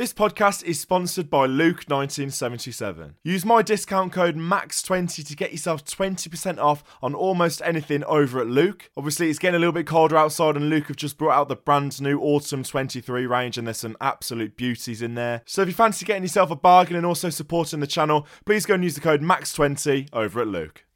This podcast is sponsored by Luke1977. Use my discount code MAX20 to get yourself 20% off on almost anything over at Luke. Obviously, it's getting a little bit colder outside, and Luke have just brought out the brand new Autumn 23 range, and there's some absolute beauties in there. So if you fancy getting yourself a bargain and also supporting the channel, please go and use the code MAX20 over at Luke.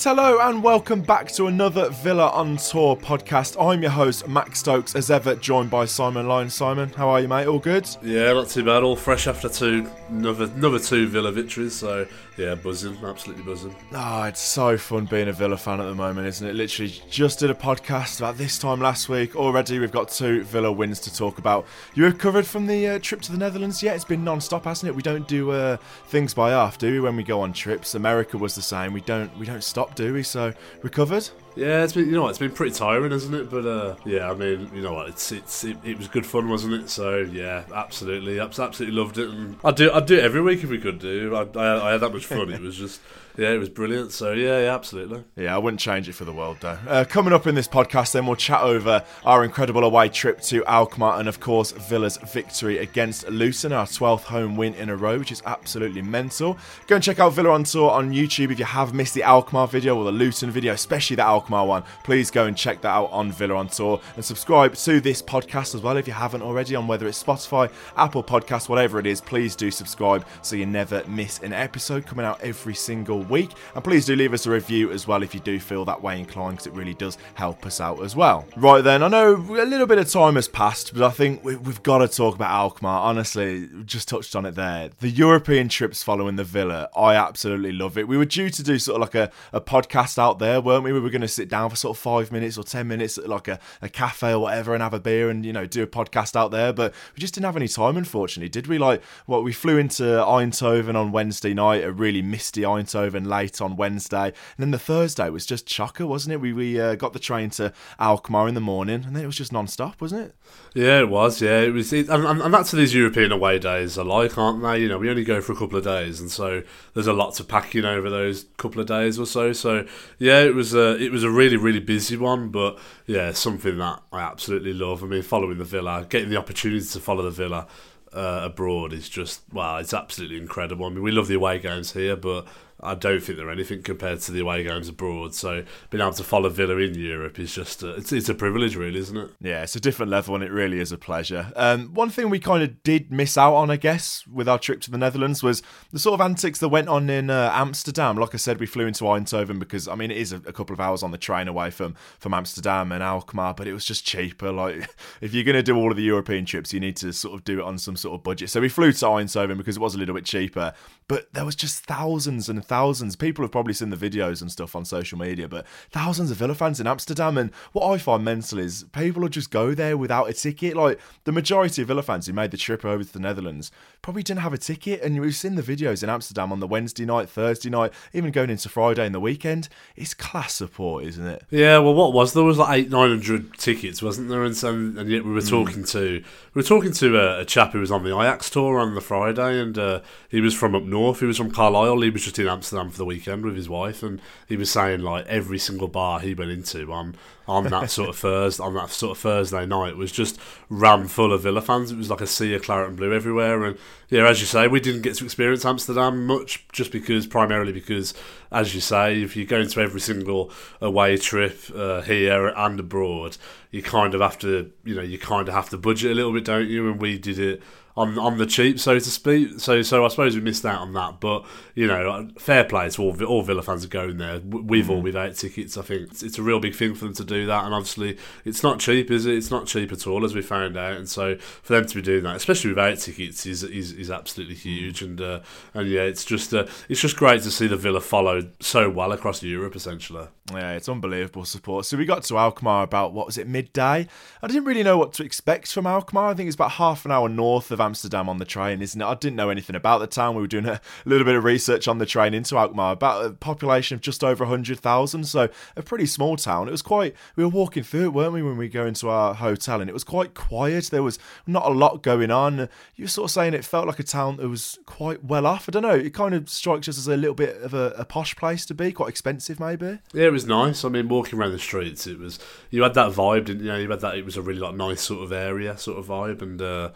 Right, hello, and welcome back to another Villa on Tour podcast. I'm your host, Max Stokes, as ever, joined by Simon Lyon. Simon, how are you, mate? All good? Yeah, not too bad. All fresh after two, another another two Villa victories. So yeah, buzzing, absolutely buzzing. Oh, it's so fun being a Villa fan at the moment, isn't it? Literally, just did a podcast about this time last week. Already, we've got two Villa wins to talk about. You recovered from the uh, trip to the Netherlands yet? It's been non-stop, hasn't it? We don't do uh, things by half, do we? When we go on trips, America was the same. We don't we don't stop, do we? So recovered. Yeah, it's been you know what, it's been pretty tiring, isn't it? But uh, yeah, I mean, you know what, it's it's it, it was good fun, wasn't it? So yeah, absolutely, absolutely loved it, and I'd do I'd do it every week if we could do. I, I, I had that much fun. it was just yeah, it was brilliant. So yeah, yeah, absolutely. Yeah, I wouldn't change it for the world though. Uh, coming up in this podcast, then we'll chat over our incredible away trip to Alkmaar and of course Villa's victory against Luton, our 12th home win in a row, which is absolutely mental. Go and check out Villa on tour on YouTube if you have missed the Alkmaar video or the Luton video, especially the Alkmaar one. Please go and check that out on Villa on tour and subscribe to this podcast as well if you haven't already on whether it's Spotify, Apple Podcasts, whatever it is. Please do subscribe so you never miss an episode coming out every single week. And please do leave us a review as well if you do feel that way inclined, because it really does help us out as well. Right then, I know a little bit of time has passed, but I think we, have got to talk about Alkmaar. Honestly, just touched on it there. The European trips following the Villa, I absolutely love it. We were due to do sort of like a, a podcast out there, weren't we? We were going to sit down for sort of five minutes or ten minutes at like a, a cafe or whatever and have a beer and, you know, do a podcast out there, but we just didn't have any time, unfortunately, did we? Like, what, well, we flew into Eindhoven on Wednesday night, a really misty Eindhoven late on Wednesday. And then the Thursday was just chocker, wasn't it? We, we uh, got the train to Alkmaar in the morning and then it was just non stop, wasn't it? Yeah, it was. Yeah, it was. It, and, and that's what these European away days are like, aren't they? You know, we only go for a couple of days, and so there's a lot to pack in over those couple of days or so. So yeah, it was a it was a really really busy one, but yeah, something that I absolutely love. I mean, following the Villa, getting the opportunity to follow the Villa uh, abroad is just wow, it's absolutely incredible. I mean, we love the away games here, but I don't think they're anything compared to the away games abroad. So being able to follow Villa in Europe is just a, it's, it's a privilege, really, isn't it? Yeah, it's a different level, and it really is a pleasure. Um, one thing we kind of did miss out on, I guess, with our trip to the Netherlands was the sort of antics that went on in uh, Amsterdam. Like I said, we flew into Eindhoven because I mean it is a, a, couple of hours on the train away from from Amsterdam and Alkmaar, but it was just cheaper. Like if you're going to do all of the European trips, you need to sort of do it on some sort of budget. So we flew to Eindhoven because it was a little bit cheaper, but there was just thousands and thousands. People have probably seen the videos and stuff on social media, but thousands of Villa fans in Amsterdam. And what I find mental is people will just go there without a ticket. Like the majority of Villa fans who made the trip over to the Netherlands probably didn't have a ticket. And we've seen the videos in Amsterdam on the Wednesday night, Thursday night, even going into Friday and the weekend. It's class support, isn't it? Yeah. Well, what was there was like eight, nine hundred tickets, wasn't there? And some, and yet we were talking mm. to we were talking to a, a, chap who was on the Ajax tour on the Friday, and uh, he was from up north. He was from Carlisle. He was just in Amsterdam for the weekend with his wife, and he was saying like every single bar he went into on on that sort of Thursday on that sort of Thursday night was just ram full of Villa fans. It was like a sea of claret and blue everywhere, and yeah, as you say, we didn't get to experience Amsterdam much, just because primarily because, as you say, if you go into every single away trip uh, here and abroad, you kind of have to, you know, you kind of have to budget a little bit, don't you? And we did it on on the cheap, so to speak. So so I suppose we missed out on that. But you know, fair play to all all Villa fans are going there. We've mm. all without tickets. I think it's, it's, a real big thing for them to do that. And obviously, it's not cheap, is it? It's not cheap at all, as we found out. And so for them to be doing that, especially without tickets, is is, is absolutely huge. And uh, and yeah, it's just uh, it's just great to see the Villa followed so well across Europe, essentially. Yeah, it's unbelievable support. So we got to Alkmaar about what was it midday? I didn't really know what to expect from Alkmaar. I think it's about half an hour north of of Amsterdam on the train, isn't it? I didn't know anything about the town. We were doing a little bit of research on the train into Alkmaar, about a population of just over 100,000, so a pretty small town. It was quite, we were walking through it, weren't we, when we go into our hotel, and it was quite quiet. There was not a lot going on. You were sort of saying it felt like a town that was quite well off. I don't know, it kind of strikes us as a little bit of a, a posh place to be, quite expensive maybe. Yeah, it was nice. I mean, walking around the streets, it was, you had that vibe, didn't you? You had that, it was a really like nice sort of area, sort of vibe, and uh,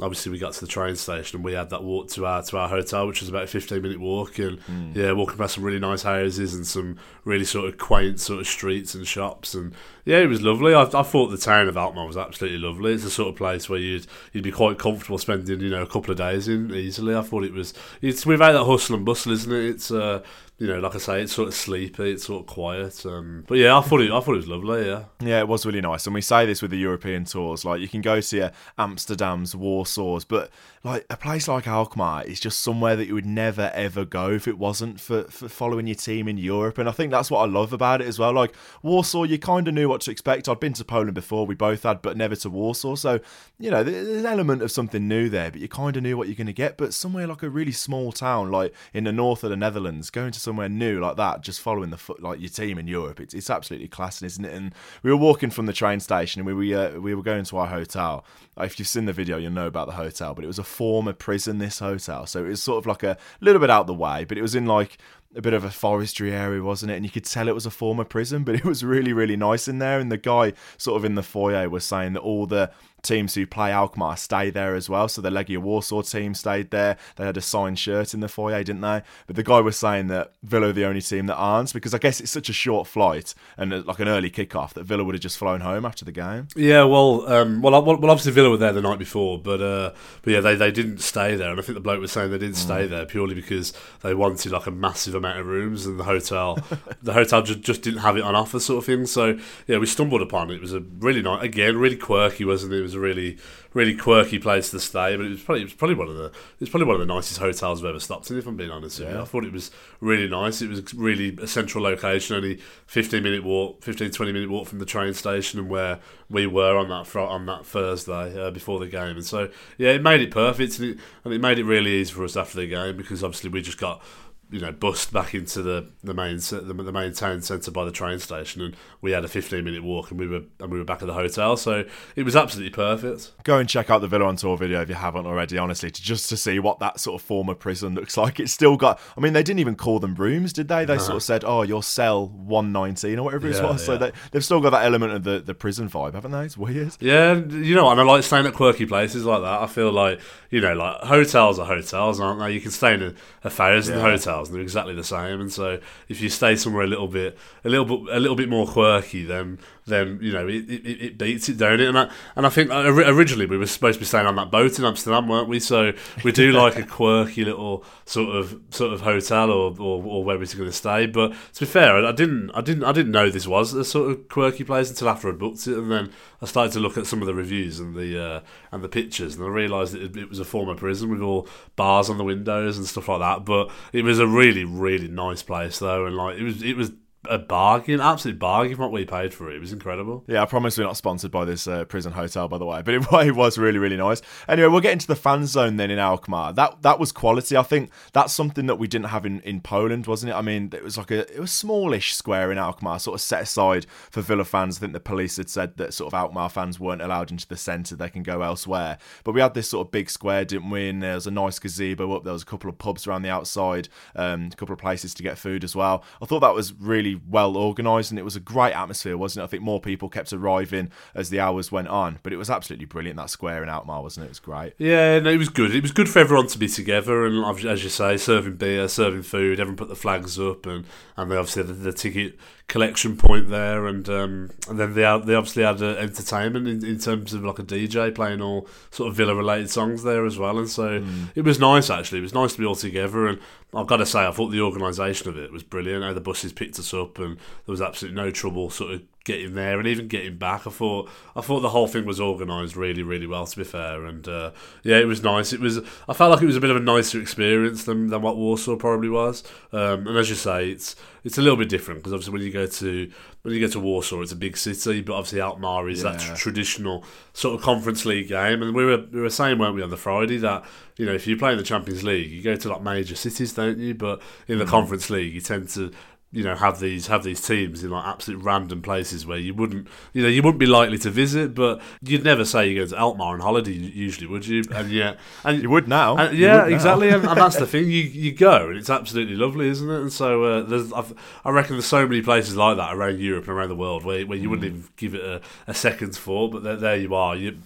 obviously we got to the train station and we had that walk to our to our hotel, which was about a fifteen minute walk, and mm. yeah, walking past some really nice houses and some really sort of quaint sort of streets and shops, and yeah, it was lovely. I, I thought the town of Alkmaar was absolutely lovely. It's the sort of place where you'd you'd be quite comfortable spending you know a couple of days in easily. I thought it was it's without that hustle and bustle, isn't it? It's uh, you know, like I say, it's sort of sleepy, it's sort of quiet. Um, but yeah, I thought it, I thought it was lovely. Yeah, yeah, it was really nice. And we say this with the European tours, like you can go to Amsterdam's, Warsaw's, but like a place like Alkmaar is just somewhere that you would never ever go if it wasn't for, for following your team in Europe. And I think that's what I love about it as well. Like Warsaw, you kind of knew what to expect. I'd been to Poland before, we both had, but never to Warsaw. So you know, there's an element of something new there, but you kind of knew what you're going to get. But somewhere like a really small town, like in the north of the Netherlands, going to somewhere new like that, just following the foot like your team in Europe, it's, it's absolutely class, isn't it? And we were walking from the train station, and we we, uh, we were going to our hotel. If you've seen the video, you'll know about the hotel, but it was a former prison. This hotel, so it was sort of like a little bit out the way, but it was in like a bit of a forestry area, wasn't it? And you could tell it was a former prison, but it was really, really nice in there. And the guy sort of in the foyer was saying that all the teams who play Alkmaar stay there as well. So the Legia Warsaw team stayed there. They had a signed shirt in the foyer, didn't they? But the guy was saying that Villa are the only team that aren't because I guess it's such a short flight and uh, like an early kickoff that Villa would have just flown home after the game. Yeah, well, um, well, well, obviously Villa were there the night before, but uh, but yeah, they, they didn't stay there, and I think the bloke was saying they didn't stay mm. there purely because they wanted like a massive amount of rooms, and the hotel the hotel just, just didn't have it on offer, sort of thing. So yeah, we stumbled upon it. It was a really nice, again, really quirky, wasn't it? It was a really really quirky place to stay, but it was probably it was probably one of the it's probably one of the nicest hotels I've ever stopped in. If I'm being honest with you, I thought it was really nice. It was really a central location, only 15 minute walk, 15 20 minute walk from the train station and where we were on that fr- on that Thursday uh, before the game. And so yeah, it made it perfect, and it, and it made it really easy for us after the game because obviously we just got you know, bust back into the the main the, the main town centre by the train station, and we had a fifteen minute walk, and we were and we were back at the hotel. So it was absolutely perfect. Go and check out the Villa on Tour video if you haven't already. Honestly, to just to see what that sort of former prison looks like. It's still got. I mean, they didn't even call them rooms, did they? They uh-huh. sort of said, "Oh, your cell one nineteen or whatever it was." Yeah. So they, they've still got that element of the, the prison vibe, haven't they? It's weird. Yeah, you know, and I like staying at quirky places like that. I feel like you know, like hotels are hotels, aren't they? You can stay in a, a thousand yeah. hotels, and they're exactly the same. And so if you stay somewhere a little bit, a little bit, a little bit more quirky, then then you know it, it, it beats it, don't it? And I and I think originally we were supposed to be staying on that boat in Amsterdam, weren't we? So we do like a quirky little sort of sort of hotel or, or, or where we're going to stay. But to be fair, I didn't I didn't I didn't know this was a sort of quirky place until after I'd booked it, and then I started to look at some of the reviews and the uh, and the pictures, and I realised it, it was a former prison with all bars on the windows and stuff like that. But it was a really really nice place though, and like it was it was a bargain, absolute bargain what we paid for it. It was incredible. Yeah, I promise we're not sponsored by this uh, prison hotel, by the way, but it, it, was really, really nice. Anyway, we'll get into the fan zone then in Alkmaar. That that was quality. I think that's something that we didn't have in, in Poland, wasn't it? I mean, it was like a it was smallish square in Alkmaar, sort of set aside for Villa fans. I think the police had said that sort of Alkmaar fans weren't allowed into the centre; they can go elsewhere. But we had this sort of big square, didn't we? And there was a nice gazebo up. There was a couple of pubs around the outside, um, a couple of places to get food as well. I thought that was really well organised and it was a great atmosphere, wasn't it? I think more people kept arriving as the hours went on, but it was absolutely brilliant that square in Alkmaar, wasn't it? It was great. Yeah, no, it was good. It was good for everyone to be together and, as you say, serving beer, serving food. Everyone put the flags up and and obviously the ticket collection point there, and um, and then they they obviously had uh, entertainment in, in terms of like a DJ playing all sort of Villa related songs there as well, and so mm. it was nice actually. It was nice to be all together, and I've got to say I thought the organisation of it was brilliant. How the buses picked us up, and there was absolutely no trouble sort of getting there and even getting back. I thought I thought the whole thing was organised really really well. To be fair, and uh, yeah, it was nice. It was I felt like it was a bit of a nicer experience than, than what Warsaw probably was. Um, and as you say, it's it's a little bit different because obviously when you go to when you go to Warsaw, it's a big city, but obviously Alkmaar is yeah. that tr- traditional sort of Conference League game. And we were we were saying, weren't we, on the Friday that you know if you play in the Champions League, you go to like major cities, don't you? But in the mm. Conference League, you tend to you know have these have these teams in like absolute random places where you wouldn't you know you wouldn't be likely to visit but you'd never say you go to Alkmaar on holiday usually would you and yeah and you would now and, yeah would exactly now. and, and, that's the thing you you go and it's absolutely lovely isn't it and so uh, there's I've, i reckon there's so many places like that around Europe and around the world where, where you mm. wouldn't even give it a, a second's thought but there, there you are you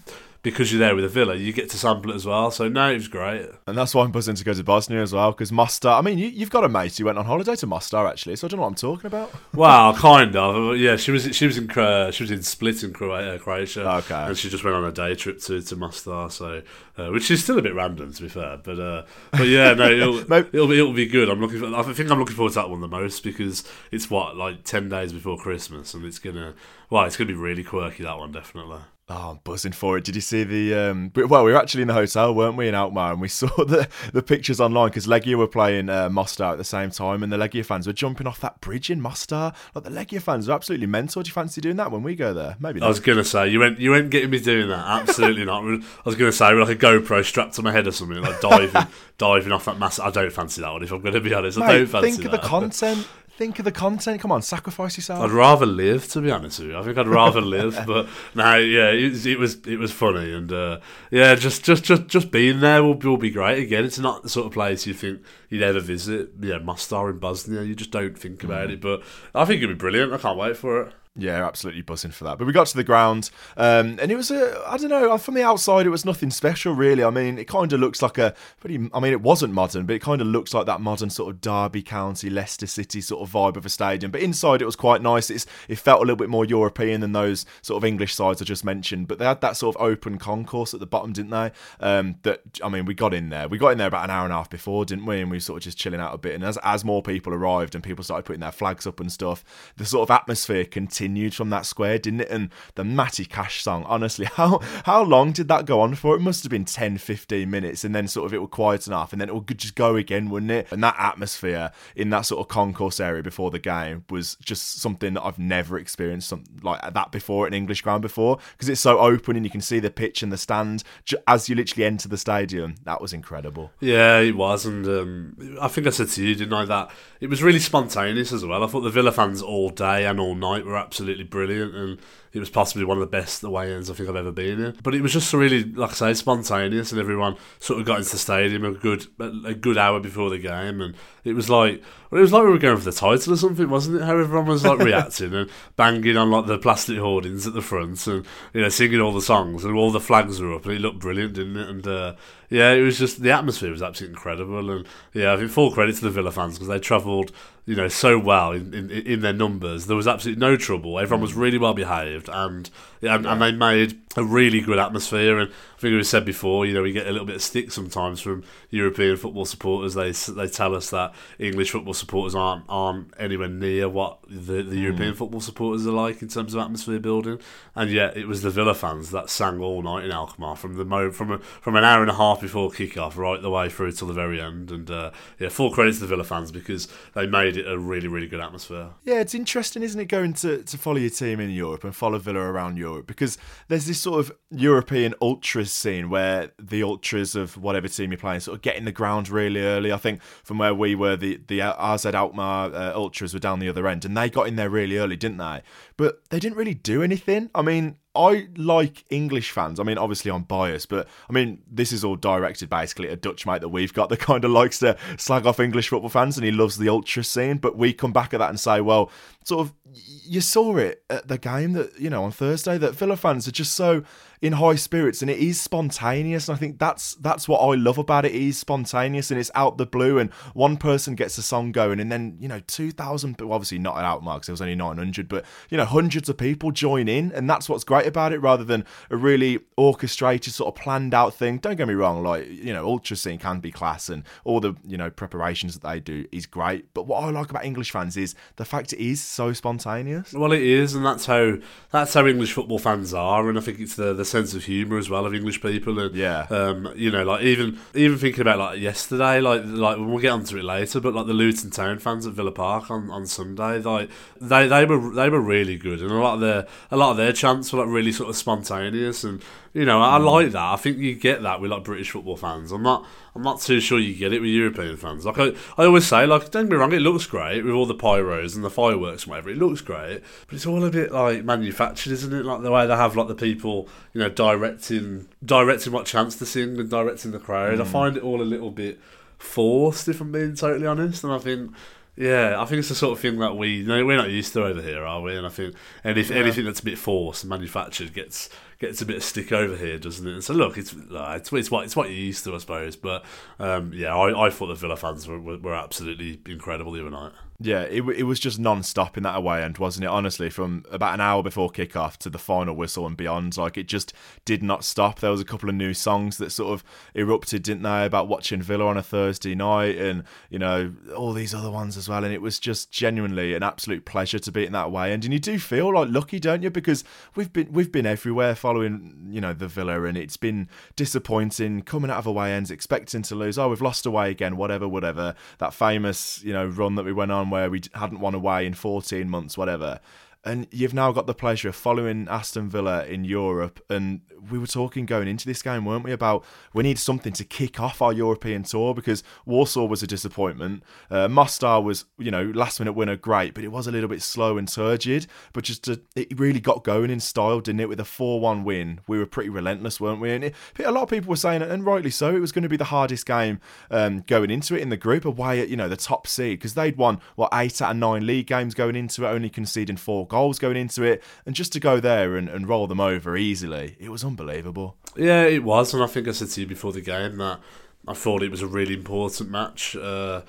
because you're there with a villa, you get to sample it as well. So no, it was great. And that's why I'm buzzing to go to Bosnia as well, because Mostar. I mean, you, have got a mate who went on holiday to Mostar actually, so I don't know what I'm talking about. Well, kind of. Yeah, she was she was in she was in Split in Croatia. Okay. And she just went on a day trip to to Mostar, so uh, which is still a bit random to be fair, but uh, but yeah, no, it'll, it'll be it'll be good. I'm looking. For, I think I'm looking forward to that one the most because it's what like ten days before Christmas, and it's gonna well, it's gonna be really quirky that one definitely. Oh, I'm buzzing for it. Did you see the? Um, well, we were actually in the hotel, weren't we, in Alkmaar, and we saw the the pictures online because Legia were playing uh, Mostar at the same time, and the Legia fans were jumping off that bridge in Mostar. Like the Legia fans are absolutely mental. Do you fancy doing that when we go there? Maybe. Not. I was gonna say you went you went getting me doing that. Absolutely not. I was gonna say like a GoPro strapped to my head or something, like diving diving off that mass. I don't fancy that one. If I'm going to be honest, Mate, I don't fancy. Think of the content think of the content. Come on, sacrifice yourself. I'd rather live, to be honest with you. I think I'd rather live, but no, yeah, it was it was, it was funny, and uh, yeah, just just just just being there will, will be great. Again, it's not the sort of place you think you'd ever visit. Yeah, Mostar in Bosnia, you just don't think about mm. it, but I think it'd be brilliant. I can't wait for it. Yeah, absolutely buzzing for that. But we got to the ground, um, and it was a, I don't know, from the outside, it was nothing special, really. I mean, it kind of looks like a pretty, I mean, it wasn't modern, but it kind of looks like that modern sort of Derby County, Leicester City sort of vibe of a stadium. But inside, it was quite nice. It's, it felt a little bit more European than those sort of English sides I just mentioned. But they had that sort of open concourse at the bottom, didn't they? Um, that, I mean, we got in there. We got in there about an hour and a half before, didn't we? And we were sort of just chilling out a bit. And as, as more people arrived and people started putting their flags up and stuff, the sort of atmosphere continued from that square didn't it? And the Matty Cash song, honestly, how how long did that go on for? It must have been 10, 15 minutes, and then sort of it would quieten off, and then it would just go again, wouldn't it? And that atmosphere in that sort of concourse area before the game was just something that I've never experienced something like that before an English ground before, because it's so open and you can see the pitch and the stand as you literally enter the stadium. That was incredible. Yeah, it was, and um, I think I said to you, didn't I, that it was really spontaneous as well. I thought the Villa fans all day and all night were absolutely brilliant and it was possibly one of the best away ends I think I've ever been in. But it was just really, like I say, spontaneous, and everyone sort of got into the stadium a good a good hour before the game, and it was like it was like we were going for the title or something, wasn't it? How everyone was like reacting and banging on like the plastic hoardings at the front, and you know singing all the songs, and all the flags were up, and it looked brilliant, didn't it? And uh, yeah, it was just the atmosphere was absolutely incredible, and yeah, I think full credit to the Villa fans because they travelled you know so well in, in, in their numbers. There was absolutely no trouble. Everyone was mm. really well behaved, and and, and they made a really good atmosphere. And I think we said before, you know, we get a little bit of stick sometimes from European football supporters. They they tell us that English football supporters aren't aren't anywhere near what the, the mm. European football supporters are like in terms of atmosphere building. And yet, it was the Villa fans that sang all night in Alkmaar from the mo- from a, from an hour and a half before kickoff right the way through till the very end. And uh, yeah, full credit to the Villa fans because they made it a really really good atmosphere. Yeah, it's interesting, isn't it, going to to follow your team in Europe and follow Villa around Europe because there's this sort of European ultras scene where the ultras of whatever team you're playing sort of get in the ground really early. I think from where we were, the the AZ Alkmaar uh, ultras were down the other end, and they got in there really early, didn't they? But they didn't really do anything. I mean, I like English fans. I mean, obviously I'm biased, but I mean, this is all directed basically at a Dutch mate that we've got that kind of likes to slag off English football fans and he loves the ultra scene. But we come back at that and say, well, sort of you saw it at the game that you know on Thursday that Villa fans are just so in high spirits and it is spontaneous and I think that's that's what I love about it. It is spontaneous and it's out the blue and one person gets a song going and then you know 2000 but obviously not at Alkmaar there was only 900 but you know hundreds of people join in and that's what's great about it rather than a really orchestrated sort of planned out thing. Don't get me wrong like you know ultra scene can be class and all the you know preparations that they do is great but what I like about English fans is the fact it is so spontaneous. Well, it is, and that's how that's how English football fans are, and I think it's the the sense of humour as well of English people, and Yeah. um, you know, like even even thinking about like yesterday, like like we'll get onto it later, but like the Luton Town fans at Villa Park on, on Sunday, like they they were they were really good, and a lot of their a lot of their chants were like really sort of spontaneous, and you know, I like that. I think you get that with like British football fans. I'm not I'm not too sure you get it with European fans. Like I, I always say, like don't get me wrong, it looks great with all the pyros and the fireworks and whatever. It looks great, but it's all a bit like manufactured, isn't it? Like the way they have like the people, you know, directing directing what chants to sing and directing the crowd. I mm. find it all a little bit forced, if I'm being totally honest. And I think. Yeah, I think it's the sort of thing that we no, we're not used to over here, are we? And I think any, anything that's a bit forced and manufactured gets gets a bit of stick over here, doesn't it? And so look, it's it's, it's what it's what you're used to, I suppose. But um, yeah, I, I thought the Villa fans were, were, were absolutely incredible the other night. Yeah, it, it was just non-stop in that away end, wasn't it? Honestly, from about an hour before kickoff to the final whistle and beyond, like it just did not stop. There was a couple of new songs that sort of erupted, didn't they, about watching Villa on a Thursday night, and you know all these other ones as well. And it was just genuinely an absolute pleasure to be in that away end. And you do feel like lucky, don't you? Because we've been we've been everywhere following you know the Villa, and it's been disappointing coming out of away ends, expecting to lose. Oh, we've lost away again, whatever, whatever. That famous you know run that we went on where we hadn't won away in 14 months, whatever. And you've now got the pleasure of following Aston Villa in Europe. And we were talking going into this game, weren't we, about we need something to kick off our European tour because Warsaw was a disappointment. Uh, Mostar was, you know, last minute winner, great, but it was a little bit slow and turgid. But just to, it really got going in style, didn't it? With a 4 1 win, we were pretty relentless, weren't we? And it, a lot of people were saying, and rightly so, it was going to be the hardest game um, going into it in the group, away at, you know, the top seed because they'd won, what, eight out of nine league games going into it, only conceding four goals going into it. And just to go there and, and roll them over easily, it was unbelievable. Yeah, it was, and I think I said to you before the game that I thought it was a really important match. Uh,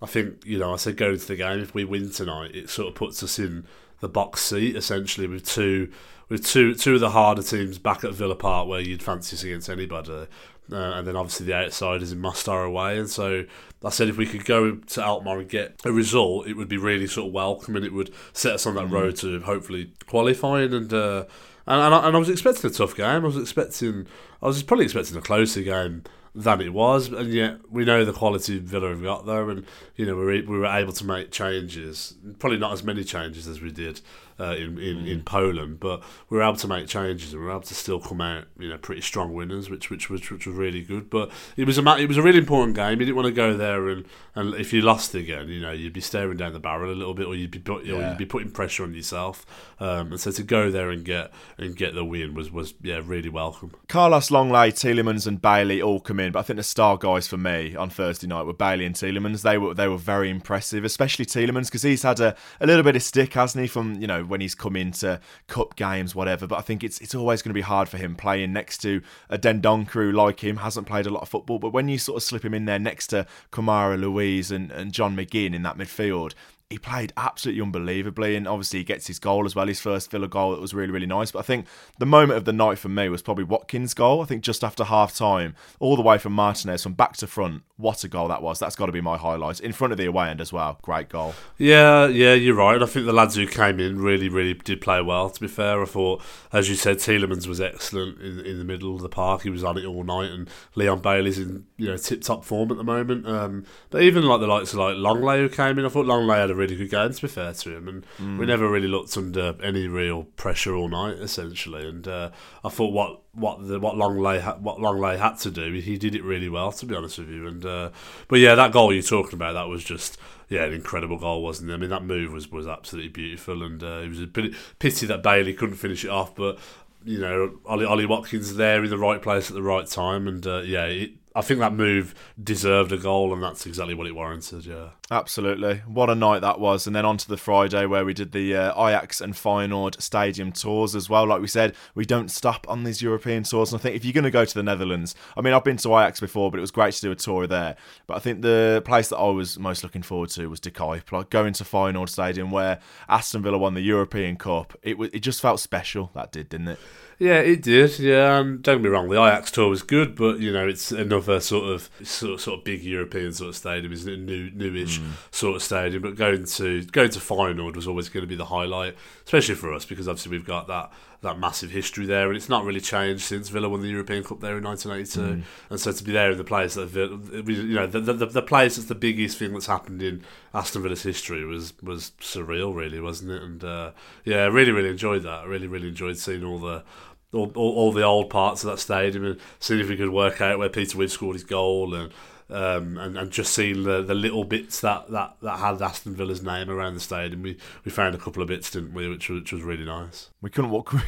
I think you know I said going to the game if we win tonight, it sort of puts us in the box seat essentially with two with two two of the harder teams back at Villa Park where you'd fancy us against anybody. Uh, and then obviously the outsiders in Mostar away, and so I said if we could go to Alkmaar and get a result, it would be really sort of welcome, and it would set us on that road to hopefully qualifying. And uh, and and I, and I was expecting a tough game. I was expecting, I was probably expecting a closer game than it was, and yet we know the quality Villa have got there, and you know we we were able to make changes. Probably not as many changes as we did uh, in, in, in Poland, but we were able to make changes and we were able to still come out, you know, pretty strong winners, which which was which was really good. But it was a it was a really important game. You didn't want to go there and, and if you lost again, you know, you'd be staring down the barrel a little bit, or you'd be put, or you'd be putting pressure on yourself. Um, and so to go there and get and get the win was was yeah really welcome. Carlos Lenglet, Tielemans, and Bailey all come in, but I think the star guys for me on Thursday night were Bailey and Tielemans. They were they were very impressive, especially Tielemans because he's had a, a little bit of stick, hasn't he, from you know when he's come into cup games, whatever. But I think it's it's always going to be hard for him playing next to a Dendoncker who, like him, hasn't played a lot of football. But when you sort of slip him in there next to Kamara Luiz and, and John McGinn in that midfield, he played absolutely unbelievably, and obviously he gets his goal as well, his first Villa goal. That was really, really nice. But I think the moment of the night for me was probably Watkins' goal. I think just after half time, all the way from Martinez, from back to front, what a goal that was. That's got to be my highlight. In front of the away end as well. Great goal. Yeah, yeah, you're right. I think the lads who came in really, really did play well. To be fair, I thought, as you said, Tielemans was excellent in, in the middle of the park. He was on it all night, and Leon Bailey's in you know tip top form at the moment. Um, but even like the likes of like Lenglet who came in, I thought Lenglet had a really good game. To be fair to him, and we never really looked under any real pressure all night, essentially. And uh, I thought what what the what Lenglet ha- what Lenglet had to do, he did it really well. To be honest with you, and uh, but yeah, that goal you're talking about, that was just yeah, an incredible goal, wasn't it? I mean, that move was, was absolutely beautiful, and uh, it was a bit, pity that Bailey couldn't finish it off. But you know, Ollie, Ollie Watkins there in the right place at the right time, and uh, yeah, it, I think that move deserved a goal, and that's exactly what it warranted. Yeah, absolutely. What a night that was, and then on to the Friday where we did the uh, Ajax and Feyenoord stadium tours as well. Like we said, we don't stop on these European tours, and I think if you're going to go to the Netherlands, I mean, I've been to Ajax before, but it was great to do a tour there. But I think the place that I was most looking forward to was De Kuip, like going to Feyenoord Stadium where Aston Villa won the European Cup. It was, it just felt special. That did, didn't it? Yeah, it did. Yeah, um, don't get me wrong. The Ajax tour was good, but you know, it's another sort of sort of, sort of big European sort of stadium, isn't it? New, newish mm. sort of stadium. But going to going to Feyenoord was always going to be the highlight, especially for us because obviously we've got that that massive history there, and it's not really changed since Villa won the European Cup there in 1982. Mm. And so to be there in the place that you know the, the the place that's the biggest thing that's happened in Aston Villa's history was was surreal, really, wasn't it? And uh, yeah, I really really enjoyed that. I really really enjoyed seeing all the all, all, all, the old parts of that stadium and seeing if we could work out where Peter Withe scored his goal and um, and, and just seeing the, the little bits that, that, that had Aston Villa's name around the stadium. We we found a couple of bits, didn't we, which, which was really nice. We couldn't walk.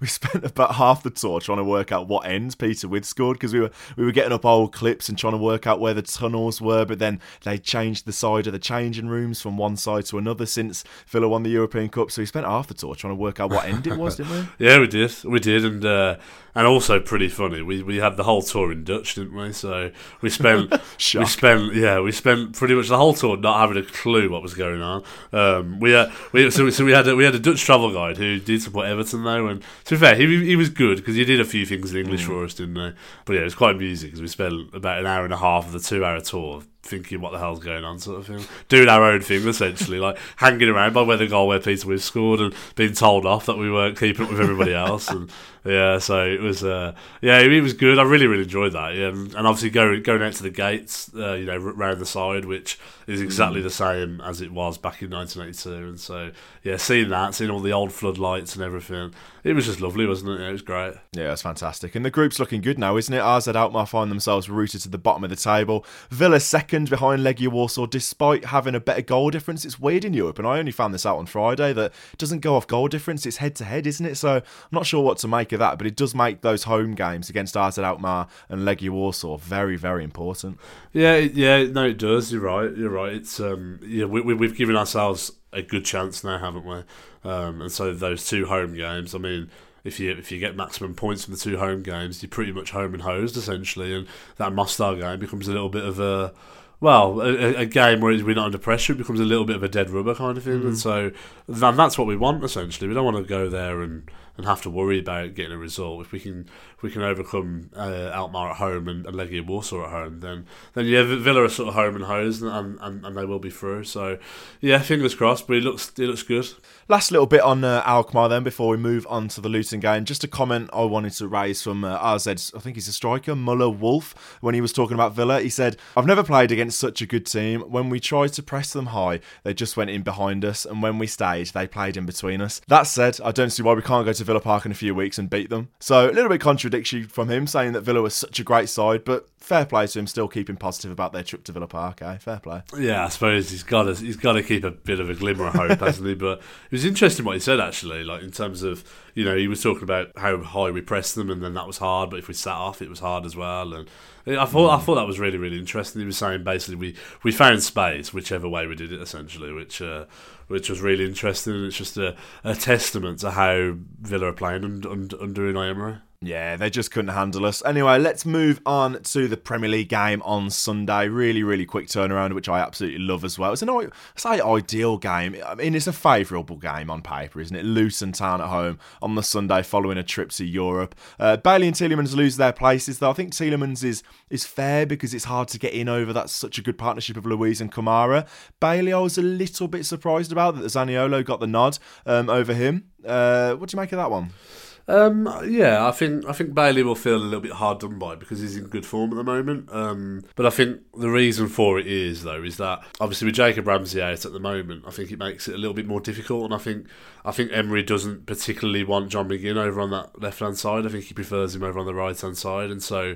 We spent about half the tour trying to work out what ends Peter Withe scored because we were we were getting up old clips and trying to work out where the tunnels were. But then they changed the side of the changing rooms from one side to another since Villa won the European Cup. So we spent half the tour trying to work out what end it was, didn't we? Yeah, we did. We did, and uh, and also pretty funny. We we had the whole tour in Dutch, didn't we? So we spent we spent yeah we spent pretty much the whole tour not having a clue what was going on. Um, we had we so, so we had a, we had a Dutch travel guide who did support Everton though, and to be fair, he he was good because he did a few things in English mm. for us, didn't he? But yeah, it was quite amusing because we spent about an hour and a half of the two hour tour thinking what the hell's going on, sort of thing. Doing our own thing, essentially, like hanging around by where the goal where Peter Withe scored and being told off that we weren't keeping up with everybody else. And yeah, so it was, uh, yeah, it was good. I really, really enjoyed that. Yeah, and, and obviously going going out to the gates, uh, you know, round the side, which is exactly mm. the same as it was back in 1982. And so, yeah, seeing that, seeing all the old floodlights and everything, it was just lovely, wasn't it? It was great. Yeah, it's fantastic. And the group's looking good now, isn't it? AZ Alkmaar find themselves rooted to the bottom of the table. Villa second behind Legia Warsaw, despite having a better goal difference. It's weird in Europe, and I only found this out on Friday that it doesn't go off goal difference. It's head to head, isn't it? So I'm not sure what to make of that, but it does make those home games against AZ Alkmaar and Legia Warsaw very, very important. Yeah, yeah, no, it does. You're right. You're right. It's um, yeah, we, we, we've given ourselves a good chance now, haven't we? Um, and so those two home games, I mean, if you if you get maximum points from the two home games, you're pretty much home and hosed essentially, and that Mostar game becomes a little bit of a well, a, a, game where we're not under pressure, it becomes a little bit of a dead rubber kind of thing, mm. and so and that's what we want essentially. We don't want to go there and and have to worry about getting a result. If we can we can overcome uh, Alkmaar at home and, and Legia Warsaw at home, then then yeah, Villa are sort of home and hosed, and, and, and they will be through. So yeah, fingers crossed. But it looks it looks good. Last little bit on uh, Alkmaar then before we move on to the Luton game. Just a comment I wanted to raise from uh, AZ. I think he's a striker, Muller Wolf. When he was talking about Villa, he said, "I've never played against such a good team. When we tried to press them high, they just went in behind us, and when we stayed, they played in between us." That said, I don't see why we can't go to Villa Park in a few weeks and beat them. So a little bit contradictory from him saying that Villa was such a great side, but fair play to him still keeping positive about their trip to Villa Park. Eh? Fair play. Yeah, I suppose he's got to he's got to keep a bit of a glimmer of hope, hasn't he? But it was interesting what he said actually, like in terms of you know he was talking about how high we pressed them, and then that was hard, but if we sat off, it was hard as well, and. I thought I thought that was really really interesting. He was saying basically we, we found space whichever way we did it essentially, which uh, which was really interesting. It's just a, a testament to how Villa are playing under, under Unai Emery. Yeah, they just couldn't handle us. Anyway, let's move on to the Premier League game on Sunday. Really, really quick turnaround, which I absolutely love as well. It's an ideal game. I mean, it's a favourable game on paper, isn't it? Luton Town at home on the Sunday following a trip to Europe. Uh, Bailey and Tielemans lose their places, though. I think Tielemans is is fair because it's hard to get in over that's such a good partnership of Luiz and Kamara. Bailey, I was a little bit surprised about that Zaniolo got the nod um, over him. Uh, what do you make of that one? Um, yeah, I think I think Bailey will feel a little bit hard done by because he's in good form at the moment. Um, but I think the reason for it is though is that obviously with Jacob Ramsey out at the moment, I think it makes it a little bit more difficult. And I think I think Emery doesn't particularly want John McGinn over on that left hand side. I think he prefers him over on the right hand side, and so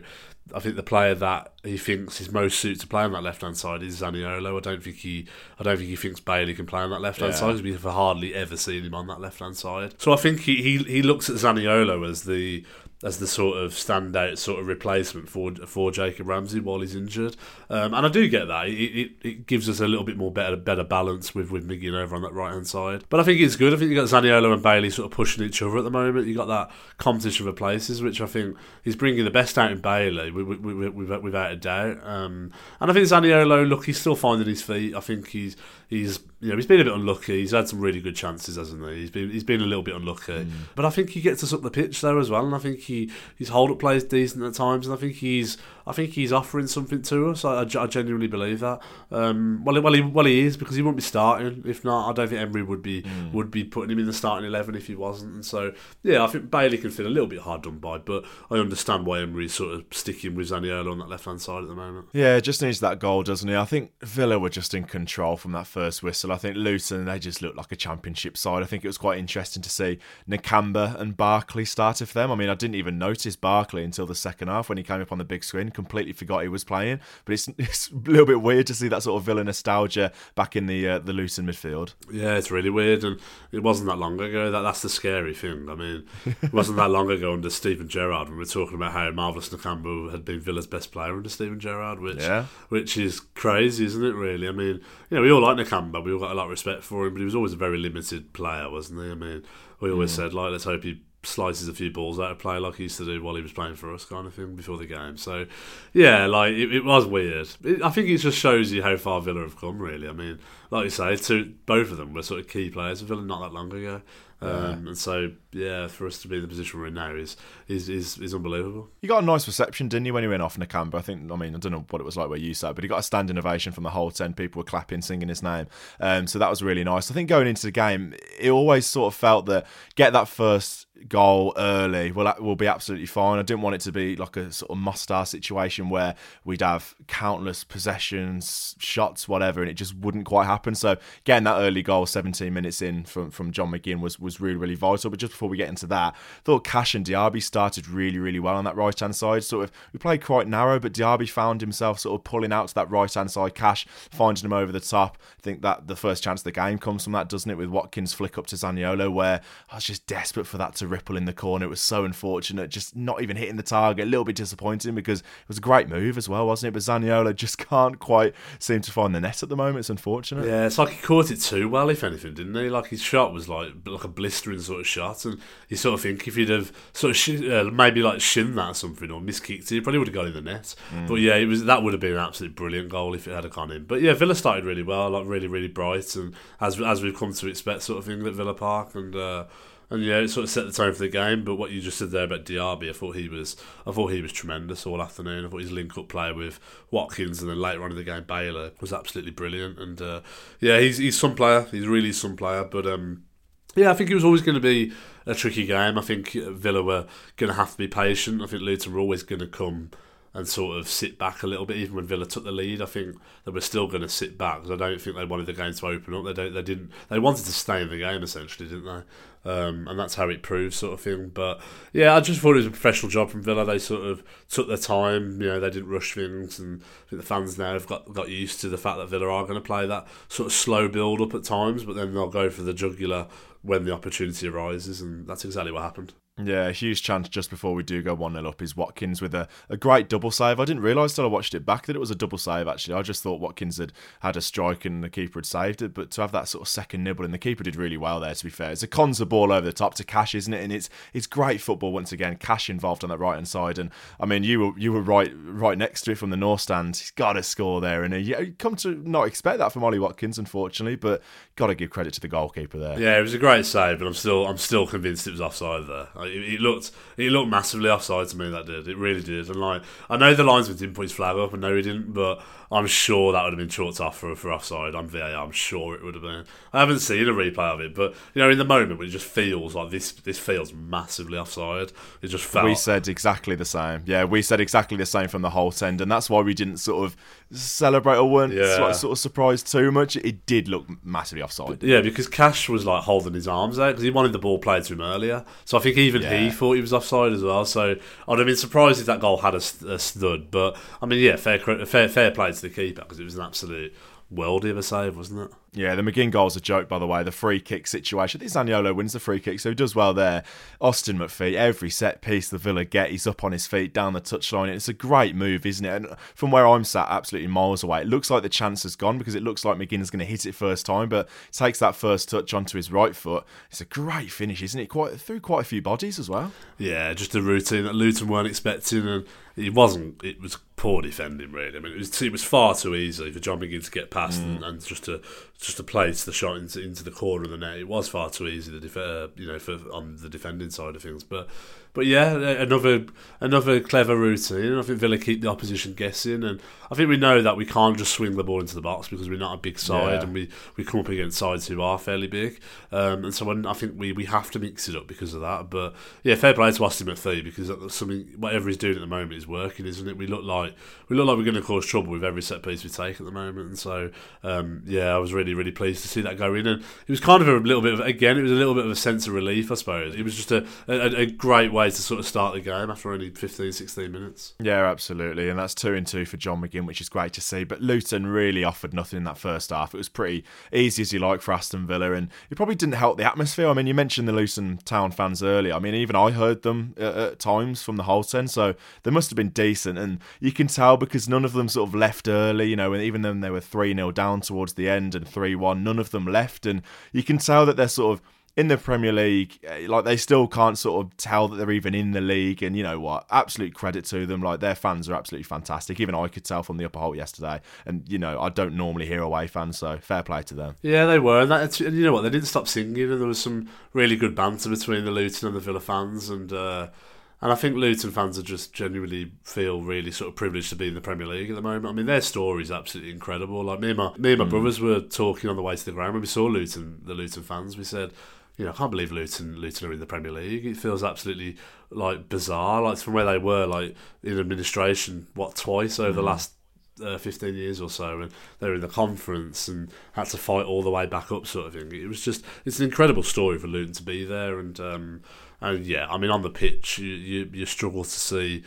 I think the player that he thinks is most suited to play on that left hand side is Zaniolo. I don't think he, I don't think he thinks Bailey can play on that left hand yeah. side because we've hardly ever seen him on that left hand side. So I think he, he he looks at Zaniolo as the as the sort of standout sort of replacement for for Jacob Ramsey while he's injured. Um, and I do get that. It, it, it, gives us a little bit more better better balance with, with McGinn over on that right hand side. But I think it's good. I think you got Zaniolo and Bailey sort of pushing each other at the moment. You got that competition for places, which I think is bringing the best out in Bailey without a doubt. Um, and I think Zaniolo, look, he's still finding his feet. I think he's he's you know he's been a bit unlucky. He's had some really good chances, hasn't he? He's been he's been a little bit unlucky, mm. but I think he gets us up the pitch there as well, and I think he his hold up play is decent at times, and I think he's I think he's offering something to us. I, I, genuinely believe that. Um, well, well, he well he is because he won't be starting. If not, I don't think Emery would be mm. would be putting him in the starting eleven if he wasn't. And so yeah, I think Bailey can feel a little bit hard done by, but I understand why Emery's sort of sticking with Zaniolo on that left hand side at the moment. Yeah, just needs that goal, doesn't he? I think Villa were just in control from that first whistle. I think Luton they just looked like a championship side. I think it was quite interesting to see Nakamba and Barkley started for them. I mean, I didn't even notice Barkley until the second half when he came up on the big screen. Completely forgot he was playing. But it's, it's a little bit weird to see that sort of Villa nostalgia back in the uh, the Luton midfield. Yeah, it's really weird, and it wasn't that long ago. That that's the scary thing. I mean, it wasn't that long ago under Steven Gerrard when we were talking about how marvelous Nakamba had been Villa's best player under Steven Gerrard, which yeah. which is crazy, isn't it? Really, I mean, you know, we all like Nakamba, we all got a lot of respect for him, but he was always a very limited player, wasn't he? I mean, we always mm. said like, let's hope he slices a few balls out of play like he used to do while he was playing for us, kind of thing, before the game. So, yeah, like it, it was weird. It, I think it just shows you how far Villa have come. Really, I mean, like you say, to both of them were sort of key players of Villa not that long ago. Um, and so, yeah, for us to be in the position we're in now is, is is is unbelievable. You got a nice reception, didn't you, when you went off Nakamba? I think, I mean, I don't know what it was like where you sat, but he got a standing ovation from the Holte End. People were clapping, singing his name. Um, so that was really nice. I think going into the game, it always sort of felt that get that first goal early will that will be absolutely fine. I didn't want it to be like a sort of Mostar situation where we'd have countless possessions, shots, whatever, and it just wouldn't quite happen. So getting that early goal, 17 minutes in from, from John McGinn was was really really vital. But just before we get into that, I thought Cash and Diaby started really really well on that right hand side. Sort of we played quite narrow, but Diaby found himself sort of pulling out to that right hand side. Cash finding him over the top. I think that the first chance of the game comes from that, doesn't it? With Watkins flick up to Zaniolo, where I was just desperate for that to ripple in the corner. It was so unfortunate, just not even hitting the target. A little bit disappointing because it was a great move as well, wasn't it? But Zaniolo just can't quite seem to find the net at the moment. It's unfortunate. Yeah, it's like he caught it too well, if anything, didn't he? Like his shot was like like a blistering sort of shot, and you sort of think if he'd have sort of sh- uh, maybe like shinned that or something or miskicked it, he probably would have got in the net. Mm. But yeah, it was that would have been an absolutely brilliant goal if it had gone in. But yeah, Villa started really well, like really really bright, and as as we've come to expect, sort of thing at Villa Park, and. Uh, and yeah, it sort of set the tone for the game. But what you just said there about Diaby, I thought he was, I thought he was tremendous all afternoon. I thought his link-up play with Watkins and then later on in the game Bailey was absolutely brilliant. And uh, yeah, he's he's some player. He's really some player. But um, yeah, I think it was always going to be a tricky game. I think Villa were going to have to be patient. I think Luton were always going to come and sort of sit back a little bit. Even when Villa took the lead, I think they were still going to sit back because I don't think they wanted the game to open up. They don't. They didn't. They wanted to stay in the game essentially, didn't they? Um, and that's how it proved, sort of thing. But yeah, I just thought it was a professional job from Villa. They sort of took their time. You know, they didn't rush things, and I think the fans now have got got used to the fact that Villa are going to play that sort of slow build up at times, but then they'll go for the jugular when the opportunity arises, and that's exactly what happened. Yeah, huge chance just before we do go 1 0 up is Watkins with a, a great double save. I didn't realise till I watched it back that it was a double save, actually. I just thought Watkins had had a strike and the keeper had saved it, but to have that sort of second nibble, and the keeper did really well there, to be fair. It's a Konsa ball over the top to Cash, isn't it? And it's it's great football once again. Cash involved on that right hand side. And I mean, you were you were right right next to it from the North stand. He's got to score there. And you come to not expect that from Ollie Watkins, unfortunately, but got to give credit to the goalkeeper there. Yeah, it was a great save, but I'm still I'm still convinced it was offside there. It, it looked it looked massively offside to me. That did it really did. And like I know the linesman didn't put his flag up, and no, he didn't, but I'm sure that would have been chalked off for, for offside on VAR. I'm sure it would have been. I haven't seen a replay of it, but you know, in the moment, it just feels like this. This feels massively offside. It just felt. We said exactly the same. Yeah, we said exactly the same from the Holte End, and that's why we didn't sort of celebrate or weren't yeah. sort, of, sort of surprised too much. It did look massively offside. Yeah, because Cash was like holding his arms out because he wanted the ball played to him earlier. So I think even yeah. he thought he was offside as well. So I'd have been surprised if that goal had a, a stud. But I mean, yeah, fair fair fair play to the keeper because it was an absolute worldy of a save, wasn't it? Yeah, the McGinn goal's a joke, by the way. The free kick situation. I think Zaniolo wins the free kick, so he does well there. Austin McPhee, every set piece the Villa get, he's up on his feet down the touchline. It's a great move, isn't it? And from where I'm sat, absolutely miles away, it looks like the chance has gone because it looks like McGinn is going to hit it first time, but takes that first touch onto his right foot. It's a great finish, isn't it? Quite through quite a few bodies as well. Yeah, just a routine that Luton weren't expecting, and it wasn't. It was poor defending, really. I mean, it was it was far too easy for John McGinn to get past mm. and, and, just to just to place the shot into, into the corner of the net. It was far too easy to def- uh, you know, for on the defending side of things. But but yeah, another another clever routine. I think Villa keep the opposition guessing, and I think we know that we can't just swing the ball into the box because we're not a big side, yeah. and we, we come up against sides who are fairly big. Um, and so when, I think we, we have to mix it up because of that. But yeah, fair play to Austin McPhee because something whatever he's doing at the moment is working, isn't it? We look like we look like we're going to cause trouble with every set piece we take at the moment, and so um, yeah, I was really really pleased to see that go in, and it was kind of a little bit of again, it was a little bit of a sense of relief, I suppose. It was just a, a, a great way to sort of start the game after only 15, 16 minutes. Yeah, absolutely. And that's two and two for John McGinn, which is great to see. But Luton really offered nothing in that first half. It was pretty easy as you like for Aston Villa, and it probably didn't help the atmosphere. I mean, you mentioned the Luton Town fans earlier. I mean, even I heard them at, at times from the Holte End, so they must have been decent. And you can tell because none of them sort of left early, you know, and even then they were 3 0 down towards the end and 3 1, none of them left. And you can tell that they're sort of in the Premier League, eh, like they still can't sort of tell that they're even in the league. And you know what? Absolute credit to them. Like their fans are absolutely fantastic. Even I could tell from the upper Holte yesterday. And you know, I don't normally hear away fans, so fair play to them. Yeah, they were. And, that, and you know what? They didn't stop singing. And there was some really good banter between the Luton and the Villa fans. And uh, and I think Luton fans are just genuinely feel really sort of privileged to be in the Premier League at the moment. I mean, their story is absolutely incredible. Like me and my me and my mm. brothers were talking on the way to the ground when we saw Luton, the Luton fans. We said you know, I can't believe Luton Luton are in the Premier League. It feels absolutely like bizarre, like from where they were, like in administration, what twice over mm. the last uh, 15 years or so and they were in the conference and had to fight all the way back up sort of thing it was just it's an incredible story for Luton to be there and um, and yeah I mean on the pitch you, you, you struggle to see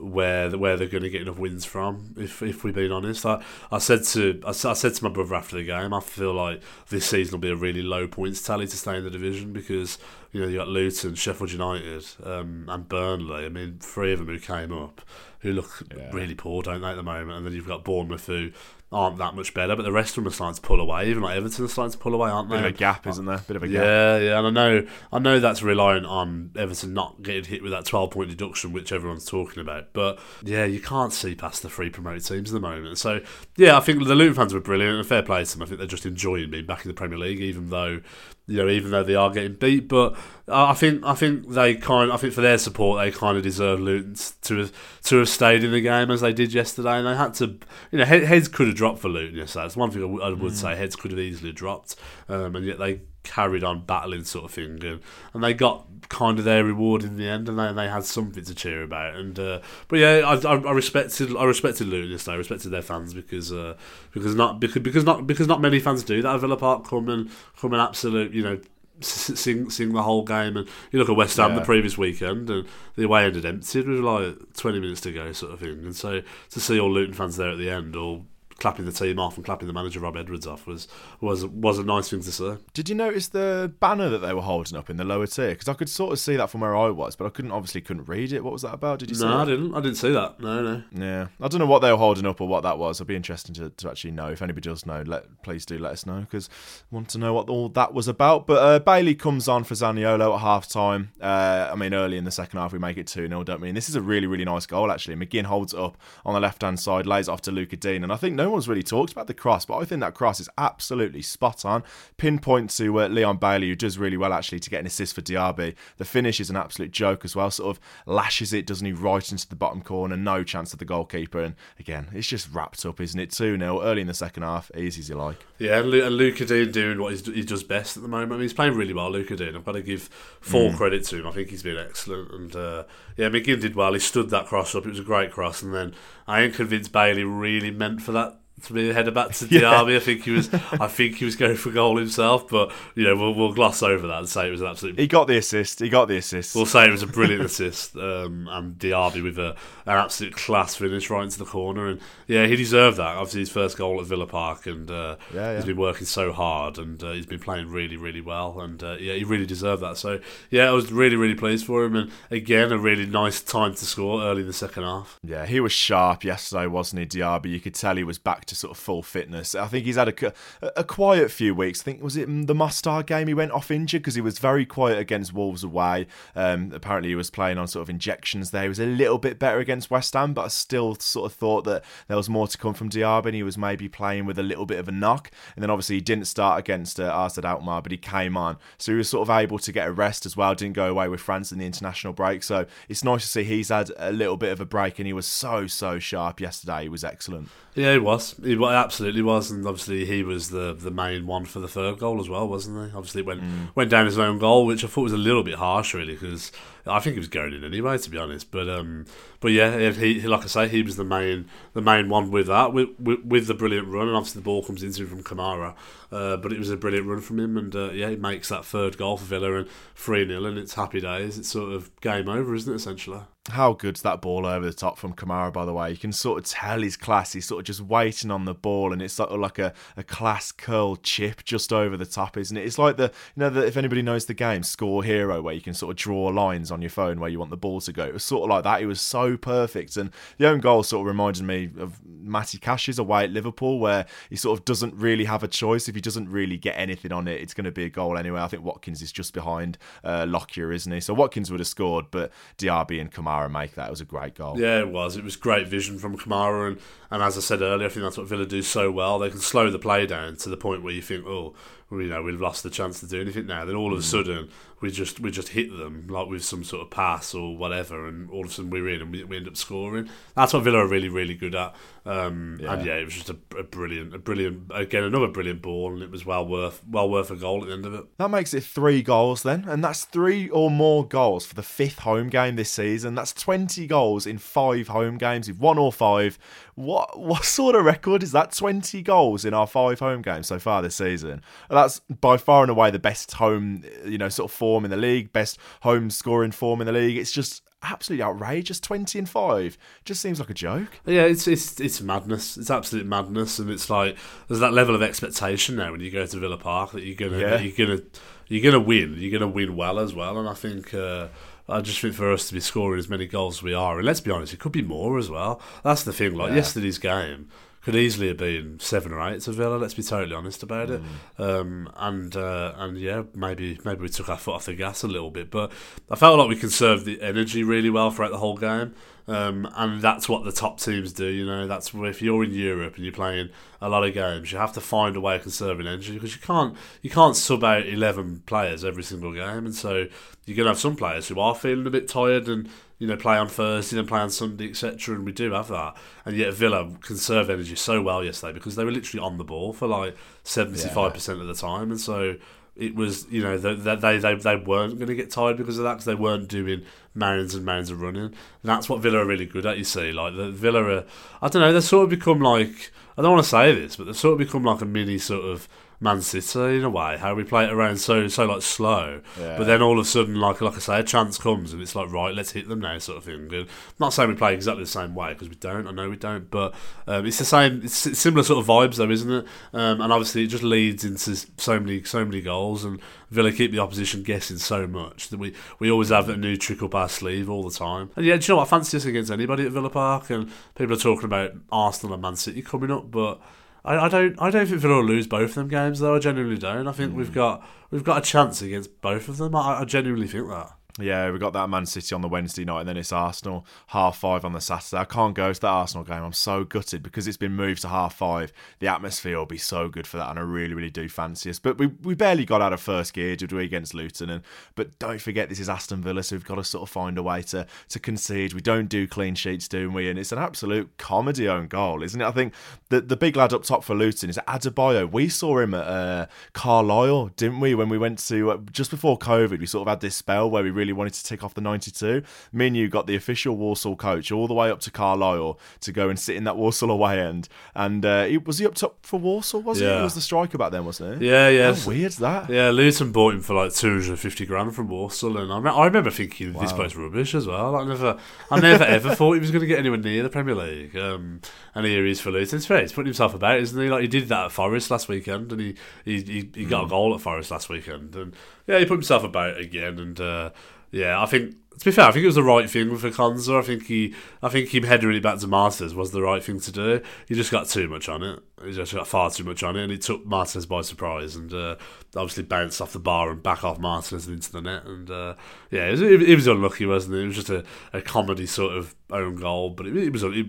where where they're going to get enough wins from. If if we're being honest, I, I said to I, I said to my brother after the game, I feel like this season will be a really low points tally to stay in the division because you know you got Luton, Sheffield United, um, and Burnley. I mean, three of them who came up who look yeah. really poor, don't they, at the moment? And then you've got Bournemouth who aren't that much better, but the rest of them are starting to pull away. Even like Everton are starting to pull away, aren't they? Bit of a gap, isn't there? Bit of a gap. Yeah, yeah. And I know, I know that's reliant on Everton not getting hit with that twelve point deduction, which everyone's talking about. But yeah, you can't see past the three promoted teams at the moment. So yeah, I think the Luton fans were brilliant and fair play to them. I think they're just enjoying being back in the Premier League, even though you know, even though they are getting beat. But I think I think they kind I think for their support they kind of deserve Luton to have to have stayed in the game as they did yesterday, and they had to. You know, heads could have dropped for Luton yesterday. That's one thing I, w- I would mm. say. Heads could have easily dropped, um, and yet they carried on battling, sort of thing, and, and they got kind of their reward in the end, and they, they had something to cheer about. And uh, but yeah, I, I, I, respected I respected Luton yesterday. I respected their fans because uh, because not because because not because not many fans do that at Villa Park. Come and come and absolute you know sing sing the whole game. And you look at West Ham yeah. the previous weekend, and the away ended empty with like twenty minutes to go, sort of thing. And so to see all Luton fans there at the end, all clapping the team off and clapping the manager Rob Edwards off was was was a nice thing to see. Did you notice the banner that they were holding up in the lower tier? Because I could sort of see that from where I was, but I couldn't obviously couldn't read it. What was that about? Did you? No, I didn't. I didn't see that. No, no. Yeah, I don't know what they were holding up or what that was. It'd be interesting to, to actually know. If anybody does know, let please do let us know because I want to know what all that was about. But uh, Bailey comes on for Zaniolo at half time. Uh, I mean, early in the second half we make it two 0 don't we? And this is a really really nice goal actually. McGinn holds up on the left hand side, lays off to Lucas Digne. and I think no one's really talked about the cross, but I think that cross is absolutely spot on. Pinpoint to uh, Leon Bailey, who does really well actually to get an assist for Diaby. The finish is an absolute joke as well. Sort of lashes it, doesn't he, right into the bottom corner. No chance of the goalkeeper. And again, it's just wrapped up, isn't it? 2 0 early in the second half, easy as you like. Yeah, and Lucas Digne doing what he does best at the moment. I mean, he's playing really well, Lucas Digne. I've got to give full mm. credit to him. I think he's been excellent. And uh, yeah, McGinn did well. He stood that cross up. It was a great cross. And then I am convinced Bailey really meant for that for me headed back to Diaby. I think he was I think he was going for goal himself, but you know we'll, we'll gloss over that and say it was an absolute. He got the assist. He got the assist. We'll say it was a brilliant assist, um, and Diaby with a, an absolute class finish right into the corner, and yeah, he deserved that. Obviously, his first goal at Villa Park, and uh, Yeah, yeah. he's been working so hard, and uh, he's been playing really, really well, and uh, yeah, he really deserved that. So yeah, I was really, really pleased for him, and again, a really nice time to score early in the second half. Yeah, he was sharp yesterday, wasn't he, Diaby? You could tell he was back to sort of full fitness. I think he's had a, a quiet few weeks. I think was it the Mostar game he went off injured because he was very quiet against Wolves away. Um, apparently he was playing on sort of injections there. He was a little bit better against West Ham, but I still sort of thought that there was more to come from Diaby. And he was maybe playing with a little bit of a knock, and then obviously he didn't start against uh, AZ Alkmaar, but he came on, so he was sort of able to get a rest as well. Didn't go away with France in the international break, so it's nice to see he's had a little bit of a break, and he was so so sharp yesterday. He was excellent. Yeah, he was. He wa- absolutely was, and obviously he was the, the main one for the third goal as well, wasn't he? Obviously, went mm. went down his own goal, which I thought was a little bit harsh, really, because I think he was going in anyway, to be honest. But um, but yeah, he, he like I say, he was the main the main one with that, with, with with the brilliant run, and obviously the ball comes into him from Kamara. Uh, but it was a brilliant run from him, and uh, yeah, he makes that third goal for Villa and three 0 and it's happy days. It's sort of game over, isn't it? Essentially. How good's that ball over the top from Kamara, by the way? You can sort of tell his class. He's sort of just waiting on the ball, and it's sort of like a, a class curl chip just over the top, isn't it? It's like the, you know, the, if anybody knows the game, Score Hero, where you can sort of draw lines on your phone where you want the ball to go. It was sort of like that. It was so perfect. And the own goal sort of reminded me of Matty Cash's away at Liverpool, where he sort of doesn't really have a choice. If he doesn't really get anything on it, it's going to be a goal anyway. I think Watkins is just behind uh, Lockyer, isn't he? So Watkins would have scored, but Diaby and Kamara make that. It was a great goal. Yeah, it was. It was great vision from Kamara, and, and as I said earlier, I think that's what Villa do so well. They can slow the play down to the point where you think, oh, you know, we've lost the chance to do anything now. Then all of a mm. sudden, we just we just hit them like with some sort of pass or whatever, and all of a sudden we're in and we, we end up scoring. That's what Villa are really really good at. Um, And yeah, it was just a, a brilliant, a brilliant again another brilliant ball, and it was well worth well worth a goal at the end of it. That makes it three goals then, and that's three or more goals for the fifth home game this season. That's 20 goals in five home games. If one or five, what what sort of record is that? 20 goals in our five home games so far this season. That's by far and away the best home, you know, sort of form in the league, best home scoring form in the league. It's just absolutely outrageous. 20 and five just seems like a joke. Yeah, it's it's it's madness. It's absolute madness, and it's like there's that level of expectation now when you go to Villa Park that you're gonna Yeah. you're gonna you're gonna win. You're gonna win well as well, and I think. Uh, I just think for us to be scoring as many goals as we are, and let's be honest, it could be more as well. That's the thing. Like Yeah. yesterday's game could easily have been seven or eight to Villa. Let's be totally honest about it. Mm. Um, and uh, and yeah, maybe maybe we took our foot off the gas a little bit, but I felt like we conserved the energy really well throughout the whole game. Um, and that's what the top teams do, you know. That's if you're in Europe and you're playing a lot of games, you have to find a way of conserving energy because you can't you can't sub out eleven players every single game, and so you're gonna have some players who are feeling a bit tired and you know play on Thursday and play on Sunday, etc. And we do have that, and yet Villa conserved energy so well yesterday because they were literally on the ball for like seventy five percent of the time, and so it was you know they they they, they weren't going to get tired because of that because they weren't doing mounds and mounds of running. And that's what Villa are really good at. You see, like the Villa are, I don't know, they've sort of become like I don't want to say this, but they've sort of become like a mini sort of Man City in a way. How we play it around so so like slow, Yeah. but then all of a sudden, like like I say, a chance comes and it's like right, let's hit them now, sort of thing. And I'm not saying we play exactly the same way because we don't. I know we don't, but um, it's the same. It's similar sort of vibes though, isn't it? Um, and obviously, it just leads into so many so many goals and. Villa keep the opposition guessing so much that we, we always have a new trick up our sleeve all the time. And yeah, do you know what? I fancy us against anybody at Villa Park, and people are talking about Arsenal and Man City coming up, but I, I don't I don't think Villa will lose both of them games though. I genuinely don't. I think we've hmm. got we've got a chance against both of them. I, I genuinely think that. Yeah, we got that Man City on the Wednesday night, and then it's Arsenal half five on the Saturday. I can't go to that Arsenal game. I'm so gutted because it's been moved to half five. The atmosphere will be so good for that, and I really, really do fancy us. But we, we barely got out of first gear, did we, against Luton? And but don't forget, this is Aston Villa, so we've got to sort of find a way to to concede. We don't do clean sheets, do we? And it's an absolute comedy own goal, isn't it? I think the the big lad up top for Luton is Adebayo. We saw him at uh, Carlisle, didn't we? When we went to uh, just before COVID, we sort of had this spell where we really wanted to tick off the 92. Me and you got the official Walsall coach all the way up to Carlisle to go and sit in that Walsall away end. And uh, he, was he up top for Walsall? Was he? Yeah. He was the striker back then, wasn't he? Yeah, yeah. How weird's that? Yeah, Luton bought him for like two hundred and fifty grand from Walsall, and I, me- I remember thinking this Wow. place rubbish as well. I never, I never ever thought he was going to get anywhere near the Premier League. Um, and here he is for Luton. It's fair. He's putting himself about, isn't he? Like he did that at Forest last weekend, and he he, he, he got a goal at Forest last weekend, and yeah, he put himself about again, and uh, yeah, I think. To be fair, I think it was the right thing for Konsa. I think he, I think him heading it back to Martinez was the right thing to do. He just got too much on it. He just got far too much on it, and it took Martinez by surprise. And uh, obviously bounced off the bar and back off Martinez and into the net. And uh, yeah, it was, it, it was unlucky, wasn't it? It was just a, a comedy sort of own goal, but it, it was it,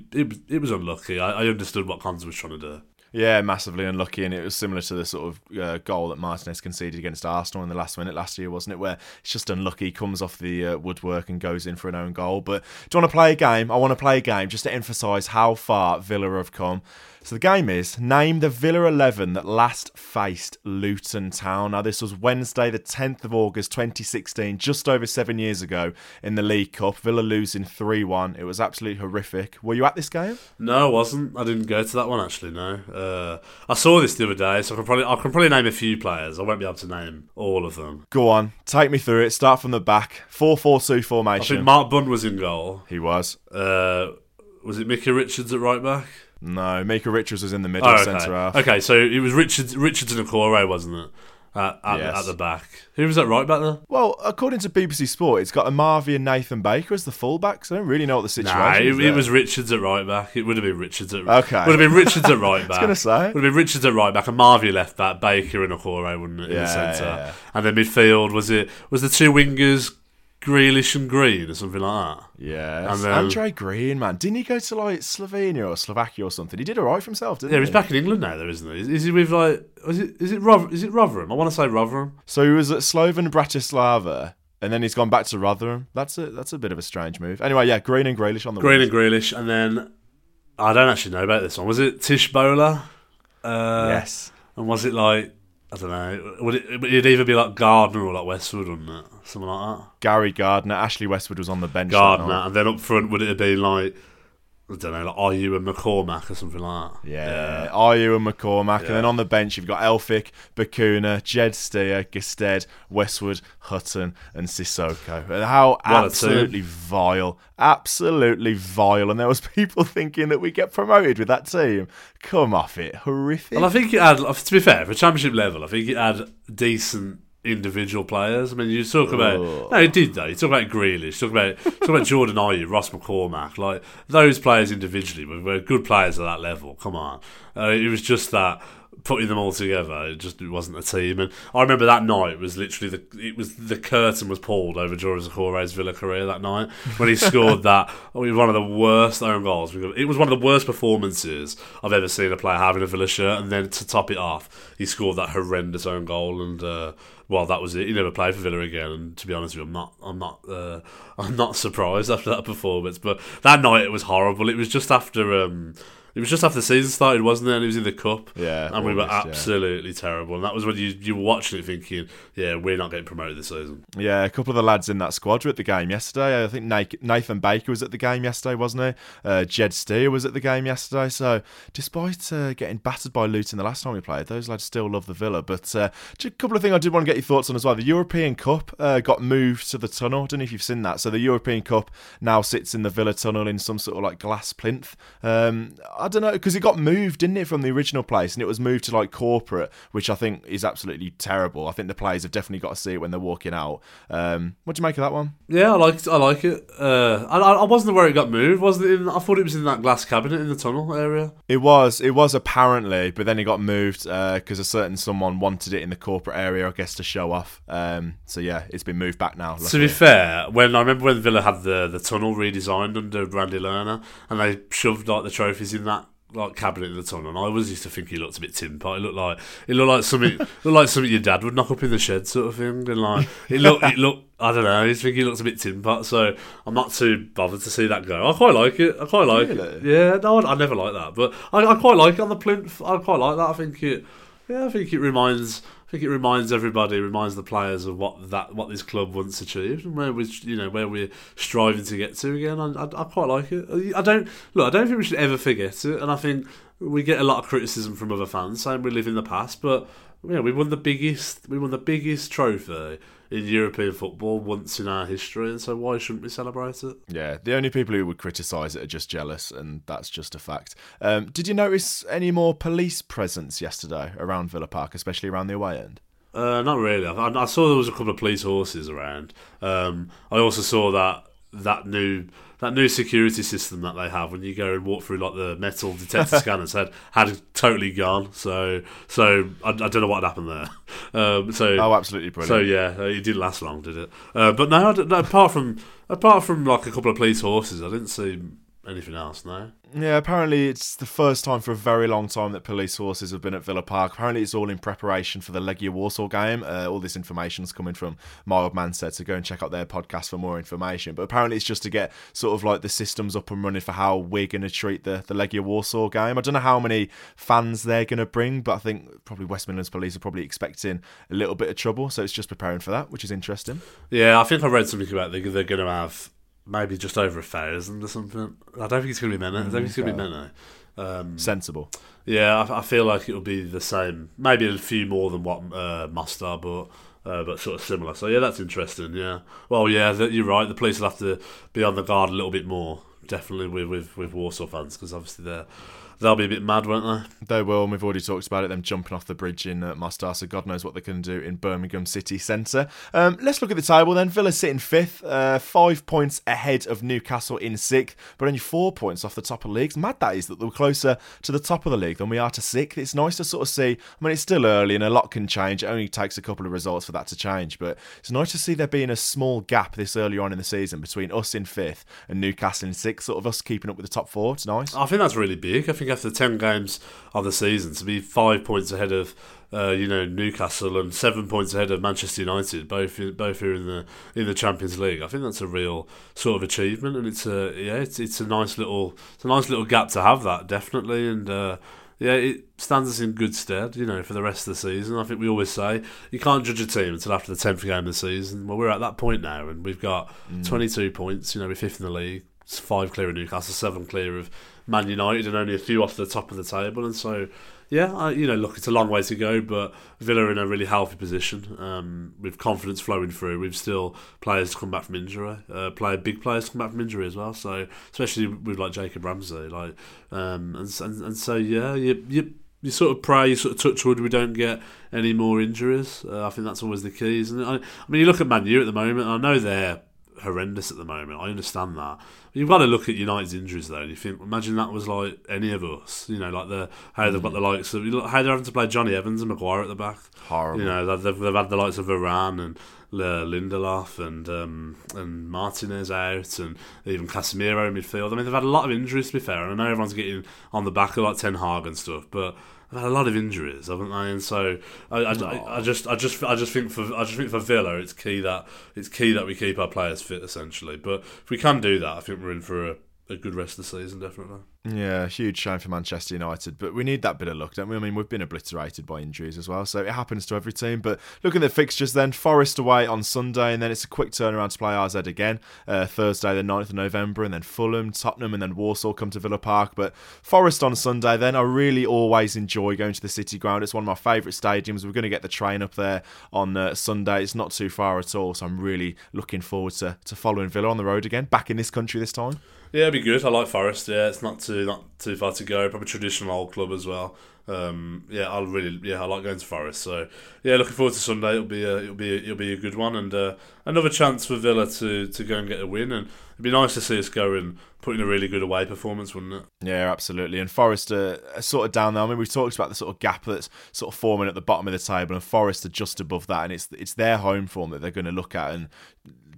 it was unlucky. I, I understood what Konsa was trying to do. Yeah, massively unlucky, and it was similar to the sort of uh, goal that Martinez conceded against Arsenal in the last minute last year, wasn't it? Where it's just unlucky, comes off the uh, woodwork and goes in for an own goal. But do you want to play a game? I want to play a game just to emphasise how far Villa have come. So the game is name the Villa 11 that last faced Luton Town. Now, this was Wednesday, the 10th of August 2016, just over seven years ago in the League Cup. Villa losing 3 1. It was absolutely horrific. Were you at this game? No, I wasn't. I didn't go to that one actually. No, uh, I saw this the other day, so I can probably I can probably name a few players. I won't be able to name all of them. Go on, take me through it. Start from the back. 4 4 2 I formation. think Mark Bunn was in goal. he was. Uh, was it Mickey Richards at right back? No, Micah Richards was in the middle, Oh, okay. centre half. Okay, so it was Richards, Richards and Okore, wasn't it? At, at, Yes. at the back. Who was that right back there? Well, according to BBC Sport, it's got Amavi and Nathan Baker as the fullbacks. I don't really know what the situation Nah, is. it, it was Richards at right back. It would have been Richards at Okay. Would have been Richards at right back. I was gonna say. Would have been Richards at right back, Marvey left back, Baker and Okore, wouldn't it, in Yeah, the centre. yeah, yeah. And then midfield was it was the two wingers Grealish and Green or something like that. Yeah, And then- Andre Green, man. Didn't he go to like Slovenia or Slovakia or something? He did alright for himself, didn't Yeah, he? he's back in England now, though, isn't he? Is, is he with like? Is it is it Rother, is it Rotherham? I want to say Rotherham. So he was at Slovan Bratislava and then he's gone back to Rotherham. That's a that's a bit of a strange move. Anyway, yeah, Green and Grealish on the Green and Grealish, and then I don't actually know about this one. Was it Tshibola? Uh, Yes. And was it like I don't know? Would it? It'd either be like Gardner or like Westwood, wouldn't it? Something like that. Gary Gardner, Ashley Westwood was on the bench. Gardner, and then up front would it have been like I don't know, like you a McCormack or something like that? Yeah, are you a McCormack, and then on the bench you've got Elphick, Bacuna, Jed Steer, Gestede, Westwood, Hutton, and Sissoko. And how absolutely vile, absolutely vile. And there was people thinking that we get promoted with that team. Come off it, horrific. Well, I think it had. To be fair, for championship level, I think it had decent individual players. I mean, you talk about Oh. no, it did though. You talk about Grealish, talk about talk about Jordan Ayew, Ross McCormack, like those players individually were, were good players at that level. Come on, uh, it was just that putting them all together, it just it wasn't a team. And I remember that night was literally the it was the curtain was pulled over Jores Okore's Villa career that night when he scored that. one of the worst own goals. It was one of the worst performances I've ever seen a player have in a Villa shirt. And then to top it off, he scored that horrendous own goal. And uh, well, that was it. He never played for Villa again. And to be honest with you, I'm not, I'm not, uh, I'm not surprised after that performance. But that night it was horrible. It was just after. Um, it was just after the season started, wasn't it? And it was in the cup. Yeah, And we were August, yeah. absolutely terrible. And that was when you, you were watching it thinking, yeah, we're not getting promoted this season. Yeah, a couple of the lads in that squad were at the game yesterday. I think Nathan Baker was at the game yesterday, wasn't he? Uh, Jed Steer was at the game yesterday. So, despite uh, getting battered by Luton the last time we played, those lads still love the Villa. But uh, just a couple of things I did want to get your thoughts on as well. The European Cup uh, got moved to the tunnel. I don't know if you've seen that. So, the European Cup now sits in the Villa tunnel in some sort of like glass plinth. Um, I don't know, because it got moved, didn't it, from the original place? And it was moved to like corporate, which I think is absolutely terrible. I think the players have definitely got to see it when they're walking out. Um, what do you make of that one? Yeah, I like I like it. Uh, I, I wasn't aware it got moved. Wasn't it? In, I thought it was in that glass cabinet in the tunnel area. It was, it was apparently, but then it got moved because a certain someone wanted it in the corporate area, I guess, to show off. Um, so yeah, it's been moved back now. To be fair, when I remember when Villa had the, the tunnel redesigned under Randy Lerner, and they shoved like the trophies in that like cabinet in the tunnel, and I always used to think he looked a bit tin pot. It looked like it looked like something looked like something your dad would knock up in the shed, sort of thing. And like it looked, it looked. I don't know. I just think he looks a bit tin pot. So I'm not too bothered to see that go. I quite like it. I quite like it. Yeah, no, I, I never like that, but I, I quite like it on the plinth. I quite like that. I think it. Yeah, I think it reminds. I think it reminds everybody, reminds the players of what that what this club once achieved and where we, you know, where we're striving to get to again. I, I, I quite like it. I don't look. I don't think we should ever forget it, and I think we get a lot of criticism from other fans saying we live in the past, but yeah, we won the biggest we won the biggest trophy in European football once in our history, and so why shouldn't we celebrate it? Yeah, the only people who would criticise it are just jealous, and that's just a fact. Um, did you notice any more police presence yesterday around Villa Park, especially around the away end? Uh, not really. I, I, saw there was a couple of police horses around. Um, I also saw that that new that new security system that they have when you go and walk through like the metal detector scanners had had totally gone. So so I, I don't know what happened there. Um, so oh, absolutely brilliant. So yeah, it didn't last long, did it? Uh, but no, no, apart from apart from like a couple of police horses, I didn't see anything else. No. Yeah, apparently it's the first time for a very long time that police forces have been at Villa Park. Apparently it's all in preparation for the Legia Warsaw game. Uh, all this information is coming from My Old Man Said, so go and check out their podcast for more information. But apparently it's just to get sort of like the systems up and running for how we're going to treat the, the Legia Warsaw game. I don't know how many fans they're going to bring, but I think probably West Midlands Police are probably expecting a little bit of trouble. So it's just preparing for that, which is interesting. Yeah, I think I read something about they're going to have maybe just over a thousand or something. I don't think it's going to be many. I don't think it's going to be many. Um, Sensible. Yeah, I, I, feel like it'll be the same. Maybe a few more than what uh, Mostar, but uh, but sort of similar. So yeah, that's interesting. Yeah. Well, yeah, you're right. The police will have to be on the guard a little bit more, definitely with with, with Warsaw fans, because obviously they're they'll be a bit mad, won't they? They will, and we've already talked about it, them jumping off the bridge in uh, Mostar, so God knows what they can do in Birmingham City Centre. Um, let's look at the table then. Villa sitting fifth, uh, five points ahead of Newcastle in sixth, but only four points off the top of the league. mad that is that we're closer to the top of the league than we are to sixth. It's nice to sort of see, I mean, it's still early and a lot can change. It only takes a couple of results for that to change, but it's nice to see there being a small gap this early on in the season between us in fifth and Newcastle in sixth, sort of us keeping up with the top four. It's nice. I think that's really big. I think after 10 games, of the season to be five points ahead of uh, you know Newcastle and seven points ahead of Manchester United, both both here in the in the Champions League. I think that's a real sort of achievement, and it's a yeah, it's it's a nice little it's a nice little gap to have that definitely, and uh, yeah, it stands us in good stead, you know, for the rest of the season. I think we always say you can't judge a team until after the tenth game of the season. Well, we're at that point now, and we've got mm. twenty two points. You know, we're fifth in the league. Five clear of Newcastle, seven clear of Man United and only a few off the top of the table. And so, yeah, I, you know, look, it's a long way to go, but Villa are in a really healthy position um, with confidence flowing through. We've still players to come back from injury, uh, big players to come back from injury as well. So, especially with like Jacob Ramsey, like, um, and, and and so yeah, you you you sort of pray, you sort of touch wood, we don't get any more injuries. Uh, I think that's always the key, it? I, I mean, you look at Man U at the moment. I know they're horrendous at the moment. I understand that. You've got to look at United's injuries though. And you think, imagine that was like any of us. You know, like the how they've got the likes of how they're having to play Johnny Evans and Maguire at the back. Horrible. You know, they've, they've had the likes of Varane and Lindelof and um, and Martinez out, and even Casemiro in midfield. I mean, they've had a lot of injuries to be fair. And I know everyone's getting on the back of like Ten Hag and stuff, but they've had a lot of injuries, haven't they? And so I, I, I, I, just I just I just think for I just think for Villa, it's key that it's key that we keep our players fit essentially. But if we can do that, I think we're in for a, a good rest of the season, definitely. Yeah, huge shame for Manchester United, but we need that bit of luck, don't we? I mean, we've been obliterated by injuries as well, so it happens to every team. But looking at the fixtures then, Forest away on Sunday, and then it's a quick turnaround to play AZ again, uh, Thursday the 9th of November, and then Fulham, Tottenham, and then Warsaw come to Villa Park. But Forest on Sunday then, I really always enjoy going to the City Ground. It's one of my favourite stadiums. We're going to get the train up there on uh, Sunday. It's not too far at all, so I'm really looking forward to, to following Villa on the road again, back in this country this time. Yeah, it'd be good. I like Forest. Yeah, it's not too not too far to go. Probably traditional old club as well. Um, yeah, I'll really yeah I like going to Forest. So yeah, looking forward to Sunday. It'll be a it'll be a, it'll be a good one and uh, another chance for Villa to, to go and get a win. And it'd be nice to see us go and put in a really good away performance, wouldn't it? Yeah, absolutely. And Forest are, are sort of down there. I mean, we've talked about the sort of gap that's sort of forming at the bottom of the table, and Forest are just above that, and it's it's their home form that they're going to look at and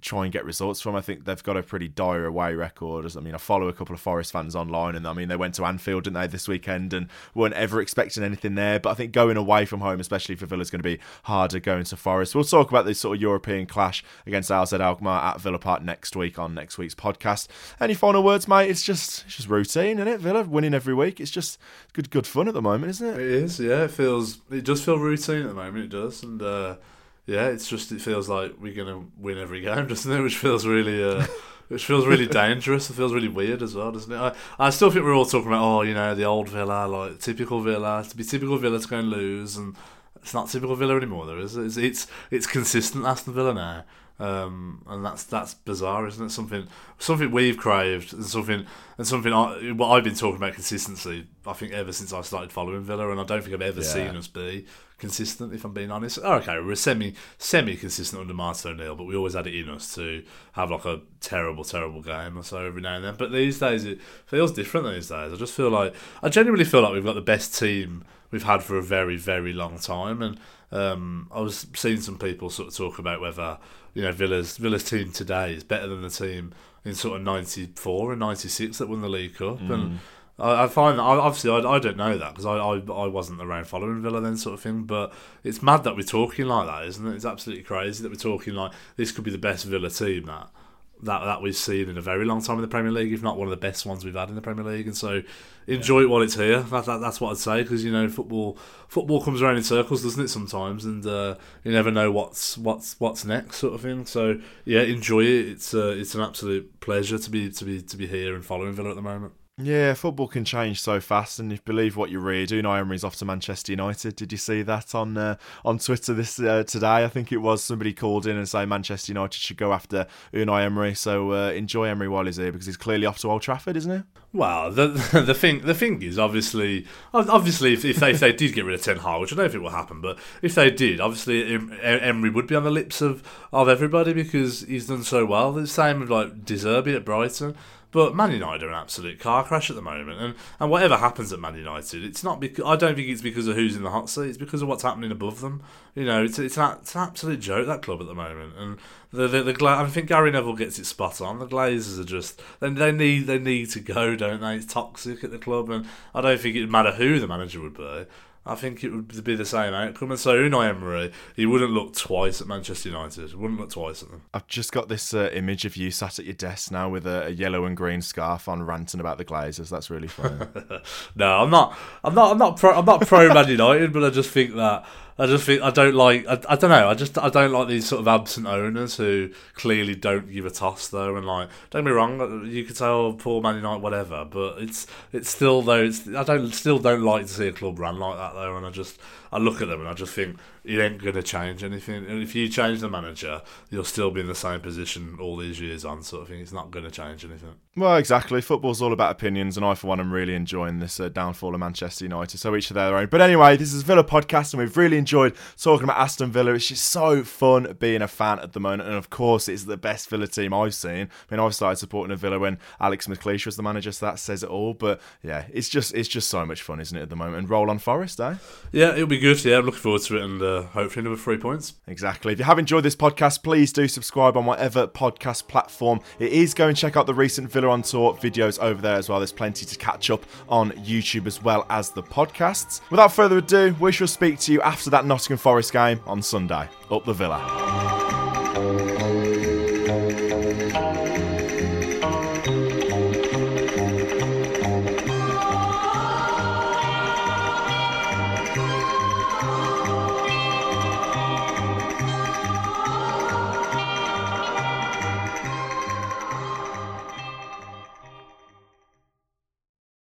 try and get results from. I think they've got a pretty dire away record. I mean, I follow a couple of Forest fans online, and I mean, they went to Anfield, didn't they, this weekend, and weren't ever expecting anything there. But I think going away from home, especially for Villa, is going to be harder going to Forest. We'll talk about this sort of European clash against AZ Alkmaar at Villa Park next week on next week's podcast. Any final words, mate? It's just it's just routine, isn't it? Villa winning every week. It's just good good fun at the moment, isn't it? It is, yeah. It feels it does feel routine at the moment. It does, and. Uh, yeah, it's just it feels like we're gonna win every game, doesn't it? Which feels really, uh, which feels really dangerous. It feels really weird as well, doesn't it? I, I still think we're all talking about oh, you know, the old Villa, like typical Villa, to be typical Villa to go and lose, and it's not typical Villa anymore. There is, it's it's, it's consistent Aston Villa now. Um, and that's that's bizarre, isn't it? Something something we've craved, and something and something I, what I've been talking about consistency. I think ever since I started following Villa, and I don't think I've ever yeah. seen us be consistent. If I'm being honest, oh, okay, we're semi semi consistent under Martin O'Neill, but we always had it in us to have like a terrible, terrible game or so every now and then. But these days it feels different. These days, I just feel like I genuinely feel like we've got the best team we've had for a very, very long time, and um, I was seeing some people sort of talk about whether you know Villa's Villa's team today is better than the team in sort of '94 and '96 that won the League Cup, mm. and I, I find that obviously I, I don't know that because I, I I wasn't around following Villa then sort of thing, but it's mad that we're talking like that, isn't it? It's absolutely crazy that we're talking like this could be the best Villa team that that that we've seen in a very long time in the Premier League, if not one of the best ones we've had in the Premier League. And so, enjoy yeah. it while it's here. That, that, that's what I'd say because you know football football comes around in circles, doesn't it? Sometimes, and uh, you never know what's what's what's next, sort of thing. So yeah, enjoy it. It's uh, it's an absolute pleasure to be to be to be here and following Villa at the moment. Yeah, football can change so fast, and if you believe what you read, Unai Emery's off to Manchester United. Did you see that on uh, on Twitter this uh, today? I think it was somebody called in and say Manchester United should go after Unai Emery. So uh, enjoy Emery while he's here because he's clearly off to Old Trafford, isn't he? Well, the the thing the thing is obviously obviously if, if they if they did get rid of Ten Hag, which I don't think will happen, but if they did, obviously Emery would be on the lips of of everybody because he's done so well. The same with like De Zerbi at Brighton. But Man United are an absolute car crash at the moment, and, and whatever happens at Man United, it's not because I don't think it's because of who's in the hot seat. It's because of what's happening above them. You know, it's it's an, it's an absolute joke that club at the moment, and the the, the Gla- I think Gary Neville gets it spot on. The Glazers are just they, they need they need to go, don't they? It's toxic at the club, and I don't think it'd matter who the manager would be. I think it would be the same outcome. And so Unai Emery, he wouldn't look twice at Manchester United. Wouldn't look twice at them. I've just got this uh, image of you sat at your desk now with a, a, yellow and green scarf on, ranting about the Glazers. That's really funny. no, I'm not. I'm not. I'm not pro. I'm not pro Man United, but I just think that I just think I don't like. I, I don't know. I just I don't like these sort of absent owners who clearly don't give a toss though. And like, don't be wrong. You could say, "Oh, poor Man United," whatever. But it's it's still though. It's I don't still don't like to see a club run like that though. And I just I look at them and I just think it ain't going to change anything. And if you change the manager, you'll still be in the same position all these years on, sort of thing. It's not going to change anything. Well, exactly. Football's all about opinions, and I, for one, am really enjoying this uh, downfall of Manchester United. So each of their own. But anyway, this is Villa podcast, and we've really enjoyed talking about Aston Villa. It's just so fun being a fan at the moment, and of course, it's the best Villa team I've seen. I mean, I started supporting a Villa when Alex McLeish was the manager, so that says it all. But yeah, it's just it's just so much fun, isn't it, at the moment? And roll on Forest, eh? Yeah, it'll be good. Yeah, I'm looking forward to it, and hopefully another three points. Exactly. If you have enjoyed this podcast, please do subscribe on whatever podcast platform it is. Go and check out the recent Villa on Tour videos over there as well. There's plenty to catch up on YouTube as well as the podcasts. Without further ado, we shall speak to you after that Nottingham Forest game on Sunday. Up the Villa.